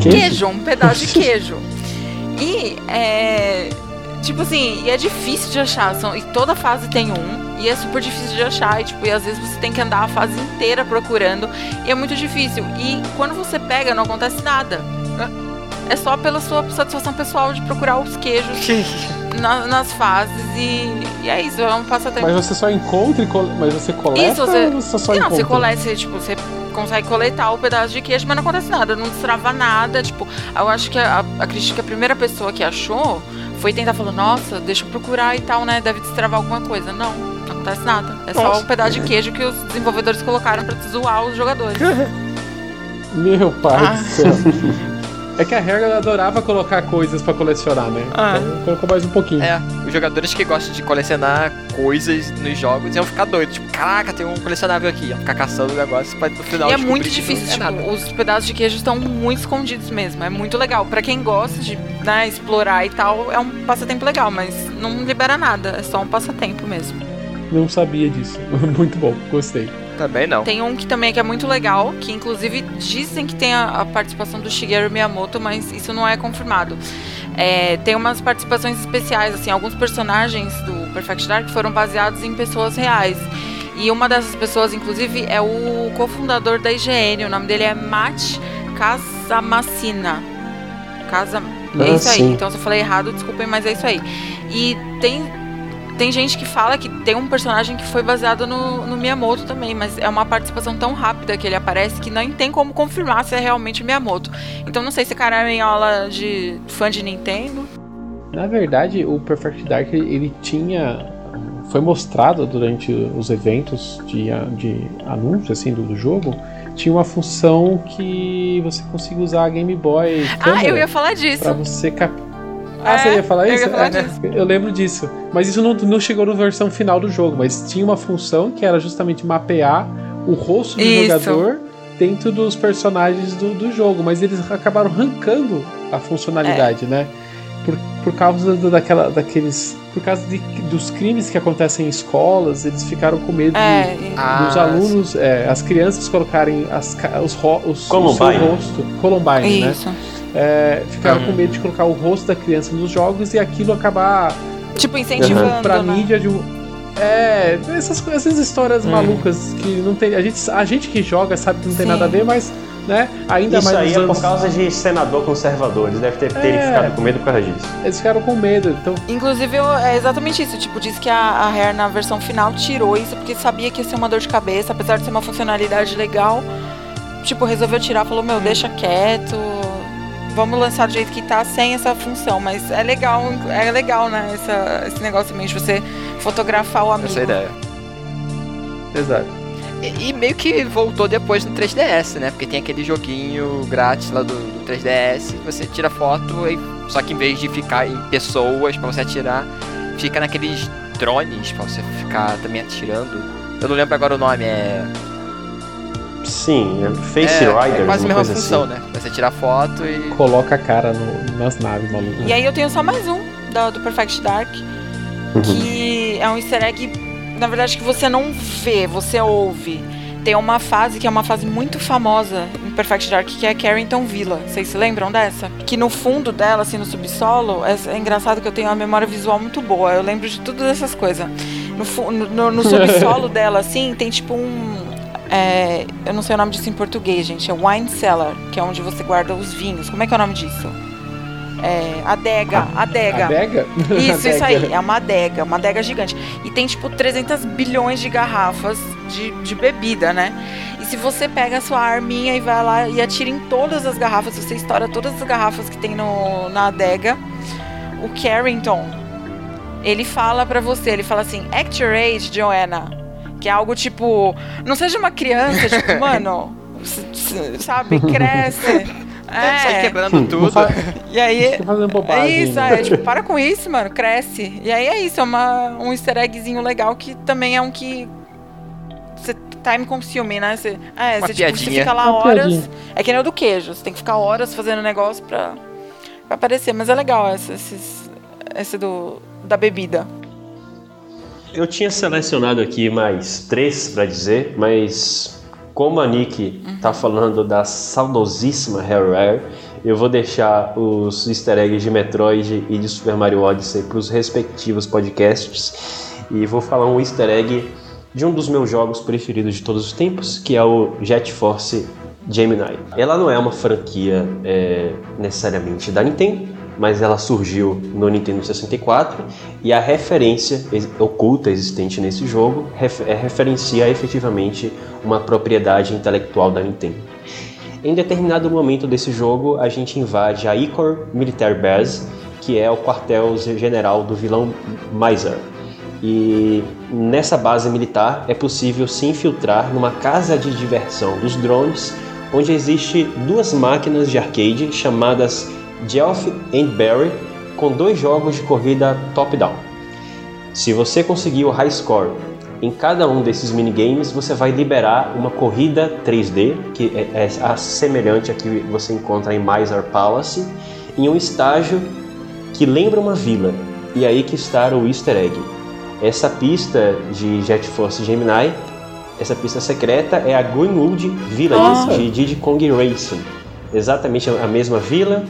F: Queijo, um pedaço de (laughs) queijo. E é. Tipo assim, e é difícil de achar. São, e toda fase tem um. E é super difícil de achar. E, tipo, e às vezes você tem que andar a fase inteira procurando. E é muito difícil. E quando você pega, não acontece nada. É só pela sua satisfação pessoal de procurar os queijos na- nas fases. E, e é isso, é um passatempo.
C: Mas você só encontra e cole... Mas você coleta
F: Isso, você-
C: ou você só
F: não,
C: encontra?
F: você coleta, você, tipo, você consegue coletar o pedaço de queijo, mas não acontece nada, não destrava nada. Tipo, eu acho que a, a crítica, a primeira pessoa que achou foi tentar falar, nossa, deixa eu procurar e tal, né? Deve destravar alguma coisa. Não, não acontece nada. É só
C: Nossa.
F: um pedaço de queijo que os desenvolvedores colocaram pra zoar os jogadores. (laughs)
C: Meu pai
F: Ah.
C: do céu. É que a regra adorava colocar coisas pra colecionar, né?
F: Ah.
C: Então colocou mais um pouquinho.
D: É, os jogadores que gostam de colecionar coisas nos jogos iam ficar doidos. Tipo, caraca, tem um colecionável aqui. Iam ficar caçando o negócio pra no final
F: E é muito difícil,
D: é
F: tipo,
D: nada.
F: os pedaços de queijo estão muito escondidos mesmo. É muito legal. Pra quem gosta de né, explorar e tal, é um passatempo legal, mas não libera nada. É só um passatempo mesmo.
C: Não sabia disso. (laughs) Muito bom, gostei.
D: Também não.
F: Tem um que também que é muito legal, que inclusive dizem que tem a, a participação do Shigeru Miyamoto, mas isso não é confirmado. É, tem umas participações especiais, assim, alguns personagens do Perfect Dark foram baseados em pessoas reais. E uma dessas pessoas, inclusive, é o cofundador da IGN. O nome dele é Matt Casamassina. Casa... É
E: Ah,
F: isso aí.
E: sim.
F: Então, se eu falei errado, desculpem, mas é isso aí. E tem tem gente que fala que tem um personagem que foi baseado no, no Miyamoto também, mas é uma participação tão rápida que ele aparece que nem tem como confirmar se é realmente o Miyamoto. Então não sei se cara é aula de fã de Nintendo.
C: Na verdade, o Perfect Dark ele tinha. Foi mostrado durante os eventos de, de anúncio assim, do, do jogo. Tinha uma função que você conseguia usar a Game Boy
F: Ah,
C: câmera
F: eu ia falar disso.
C: pra você cap... Ah,
F: É,
C: você ia falar
F: eu
C: isso?
F: ia falar
C: É,
F: disso.
C: eu lembro disso. Mas isso não, não chegou na versão final do jogo. Mas tinha uma função que era justamente mapear o rosto do
F: Isso.
C: jogador dentro dos personagens do, do jogo. Mas eles acabaram arrancando a funcionalidade, né? Por, por causa daquela, daqueles. Por causa de- dos crimes que acontecem em escolas, eles ficaram com medo de-
F: É, e-
D: Ah,
C: dos alunos, é, as crianças colocarem as, os, ro- os, o seu
E: Columbine.
C: rosto. Columbine, né? É, ficaram
D: Uhum.
C: com medo de colocar o rosto da criança nos jogos e aquilo acabar
F: Tipo, incentivando,
C: pra
F: né?
C: mídia de um. É, essas, coisas- essas histórias
E: Uhum.
C: malucas que não tem. A gente, a gente que joga sabe que não tem
F: Sim.
C: nada a ver, mas, né, ainda
E: Isso
C: mais
E: aí é
C: anos.
E: por causa de senador conservador. Eles devem ter, terem
C: É.
E: ficado com medo por causa disso.
C: Eles ficaram com medo. Então,
F: Inclusive, eu- é exatamente isso. Tipo, diz que a, a Rare na versão final tirou isso porque sabia que ia ser uma dor de cabeça, apesar de ser uma funcionalidade legal. Tipo, resolveu tirar, falou, meu, deixa quieto. Vamos lançar do jeito que tá sem essa função. Mas é legal, é legal, né? Essa, esse negócio também de você fotografar o amigo.
D: Essa é a ideia.
C: exato.
D: E, e meio que voltou depois no 3DS, né? Porque tem aquele joguinho grátis lá do, do 3DS. Você tira foto, e, só que em vez de ficar em pessoas pra você atirar, fica naqueles drones pra você ficar também atirando. Eu não lembro agora o nome, é.
E: Sim, é Face
D: é,
E: Riders,
D: é quase a
E: uma
D: mesma
E: coisa
D: função,
E: assim.
D: né? Você tirar foto e.
C: Coloca a cara no- nas naves, maluco.
F: E aí eu tenho só mais um da- do Perfect Dark,
E: Uhum.
F: que é um easter egg, na verdade, que você não vê, você ouve. Tem uma fase que é uma fase muito famosa em Perfect Dark, que é Carrington Villa. Vocês se lembram dessa? Que no fundo dela, assim, no subsolo, é, é engraçado que eu tenho uma memória visual muito boa. Eu lembro de tudo dessas coisas. No, no- no (laughs) subsolo dela, assim, tem tipo um. É, eu não sei o nome disso em português, gente. É wine cellar, que é onde você guarda os vinhos. Como é que é o nome disso? É, adega, adega.
C: Adega? (laughs)
F: Isso, isso aí.
C: Adega.
F: É uma adega, uma adega gigante. E tem, tipo, 300 bilhões de garrafas de, de bebida, né? E se você pega a sua arminha e vai lá e atira em todas as garrafas, você estoura todas as garrafas que tem no, na adega, o Carrington, ele fala pra você, ele fala assim, act your age, Joanna. Que é algo tipo, não seja uma criança, tipo, (laughs) mano, sabe, cresce. (laughs)
D: Sai
F: É,
D: quebrando
C: Não
D: tudo.
F: e aí,
C: Tá fazendo
F: é
C: bobagem.
F: isso,
C: né?
F: é, tipo, para com (laughs) isso, mano, cresce. E aí é isso, é uma, um easter eggzinho legal que também é um que. Você time consuming, né? Você, é,
D: Uma
F: você, tipo, você fica lá
C: Uma
F: horas.
C: piadinha.
F: É que nem o do queijo, você tem que ficar horas fazendo negócio pra, pra aparecer. Mas é legal esse, esses, esse do, da bebida.
E: Eu tinha selecionado aqui mais três pra dizer, mas como a Nick tá falando da saudosíssima Rare, eu vou deixar os easter eggs de Metroid e de Super Mario Odyssey pros respectivos podcasts e vou falar um easter egg de um dos meus jogos preferidos de todos os tempos, que é o Jet Force Gemini. Ela não é uma franquia é, necessariamente da Nintendo, mas ela surgiu no Nintendo 64 e a referência oculta existente nesse jogo é, referencia efetivamente uma propriedade intelectual da Nintendo. Em determinado momento desse jogo, a gente invade a Icor Military Base, que é o quartel-general do vilão Miser. E nessa base militar é possível se infiltrar numa casa de diversão dos drones, onde existe duas máquinas de arcade chamadas Jelf and Barry, com dois jogos de corrida top-down. Se você conseguir o high score em cada um desses minigames, você vai liberar uma corrida 3D, que é, é semelhante a que você encontra em Miser Palace, em um estágio que lembra uma vila, e aí que está o easter egg. Essa pista de Jet Force Gemini, essa pista secreta é a Greenwood Village oh. de Diddy Kong Racing. Exatamente a mesma vila,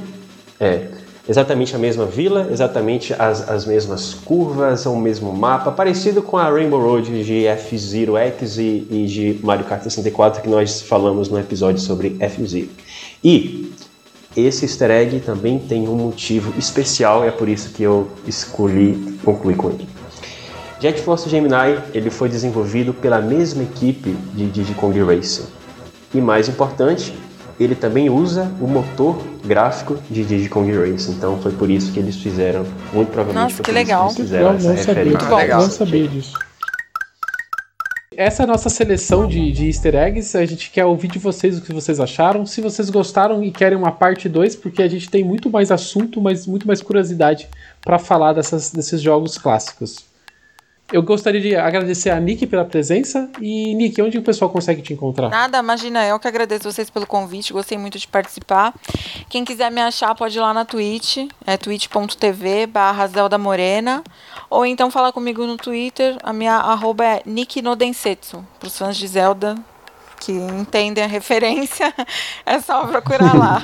E: é, exatamente a mesma vila, exatamente as, as mesmas curvas, o mesmo mapa, parecido com a Rainbow Road de F-Zero X e, e, de Mario Kart 64 que nós falamos no episódio sobre F-Zero. E esse easter egg também tem um motivo especial é por isso que eu escolhi concluir com ele. Jet Force Gemini ele foi desenvolvido pela mesma equipe de Diddy Racing. E mais importante, ele também usa o motor gráfico de Diddy Kong Racing. Então foi por isso que eles fizeram, muito provavelmente
F: Nossa, que legal.
C: eles fizeram
F: essa
C: não referência.
F: Sabia.
C: Não sabia disso. Essa é a nossa seleção de, de easter eggs. A gente quer ouvir de vocês o que vocês acharam. Se vocês gostaram e querem uma parte 2, porque a gente tem muito mais assunto, mas muito mais curiosidade para falar dessas, desses jogos clássicos. Eu gostaria de agradecer a Nick pela presença. E, Nick, onde o pessoal consegue te encontrar?
F: Nada, imagina, eu que agradeço vocês pelo convite, gostei muito de participar. Quem quiser me achar, pode ir lá na Twitch, é twitch.tv barra Zelda Morena. Ou então falar comigo no Twitter, a minha arroba é Nick Nodensetsu, para os fãs de Zelda que entendem a referência, (laughs) é só procurar lá.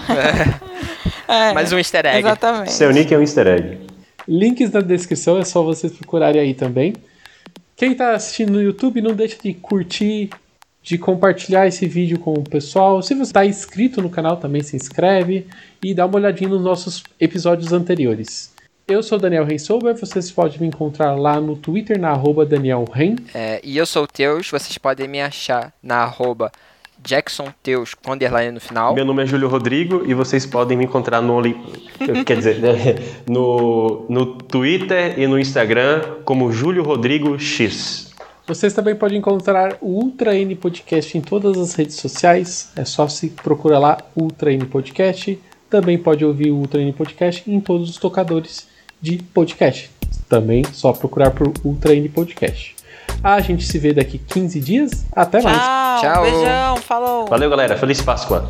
F: (laughs)
D: é. Mais um easter egg.
F: Exatamente.
E: Seu nick é um easter egg.
C: Links na descrição, é só vocês procurarem aí também. Quem está assistindo no YouTube, não deixe de curtir, de compartilhar esse vídeo com o pessoal. Se você está inscrito no canal, também se inscreve e dá uma olhadinha nos nossos episódios anteriores. Eu sou Daniel Rensober, vocês podem me encontrar lá no Twitter, na arroba Daniel Ren.
D: É, e eu sou o Teus, vocês podem me achar na arroba Jackson Teus com underline no final.
E: Meu nome é Júlio Rodrigo e vocês podem me encontrar no (laughs) quer dizer, (laughs) no, no Twitter e no Instagram como Júlio Rodrigo X.
C: Vocês também podem encontrar o Ultra N Podcast em todas as redes sociais. É só se procurar lá Ultra N Podcast. Também pode ouvir o Ultra N Podcast em todos os tocadores de podcast. Também só procurar por Ultra N Podcast. A gente se vê daqui 15 dias. Até mais.
F: Tchau. Tchau. Beijão. Falou.
E: Valeu, galera. Feliz Páscoa.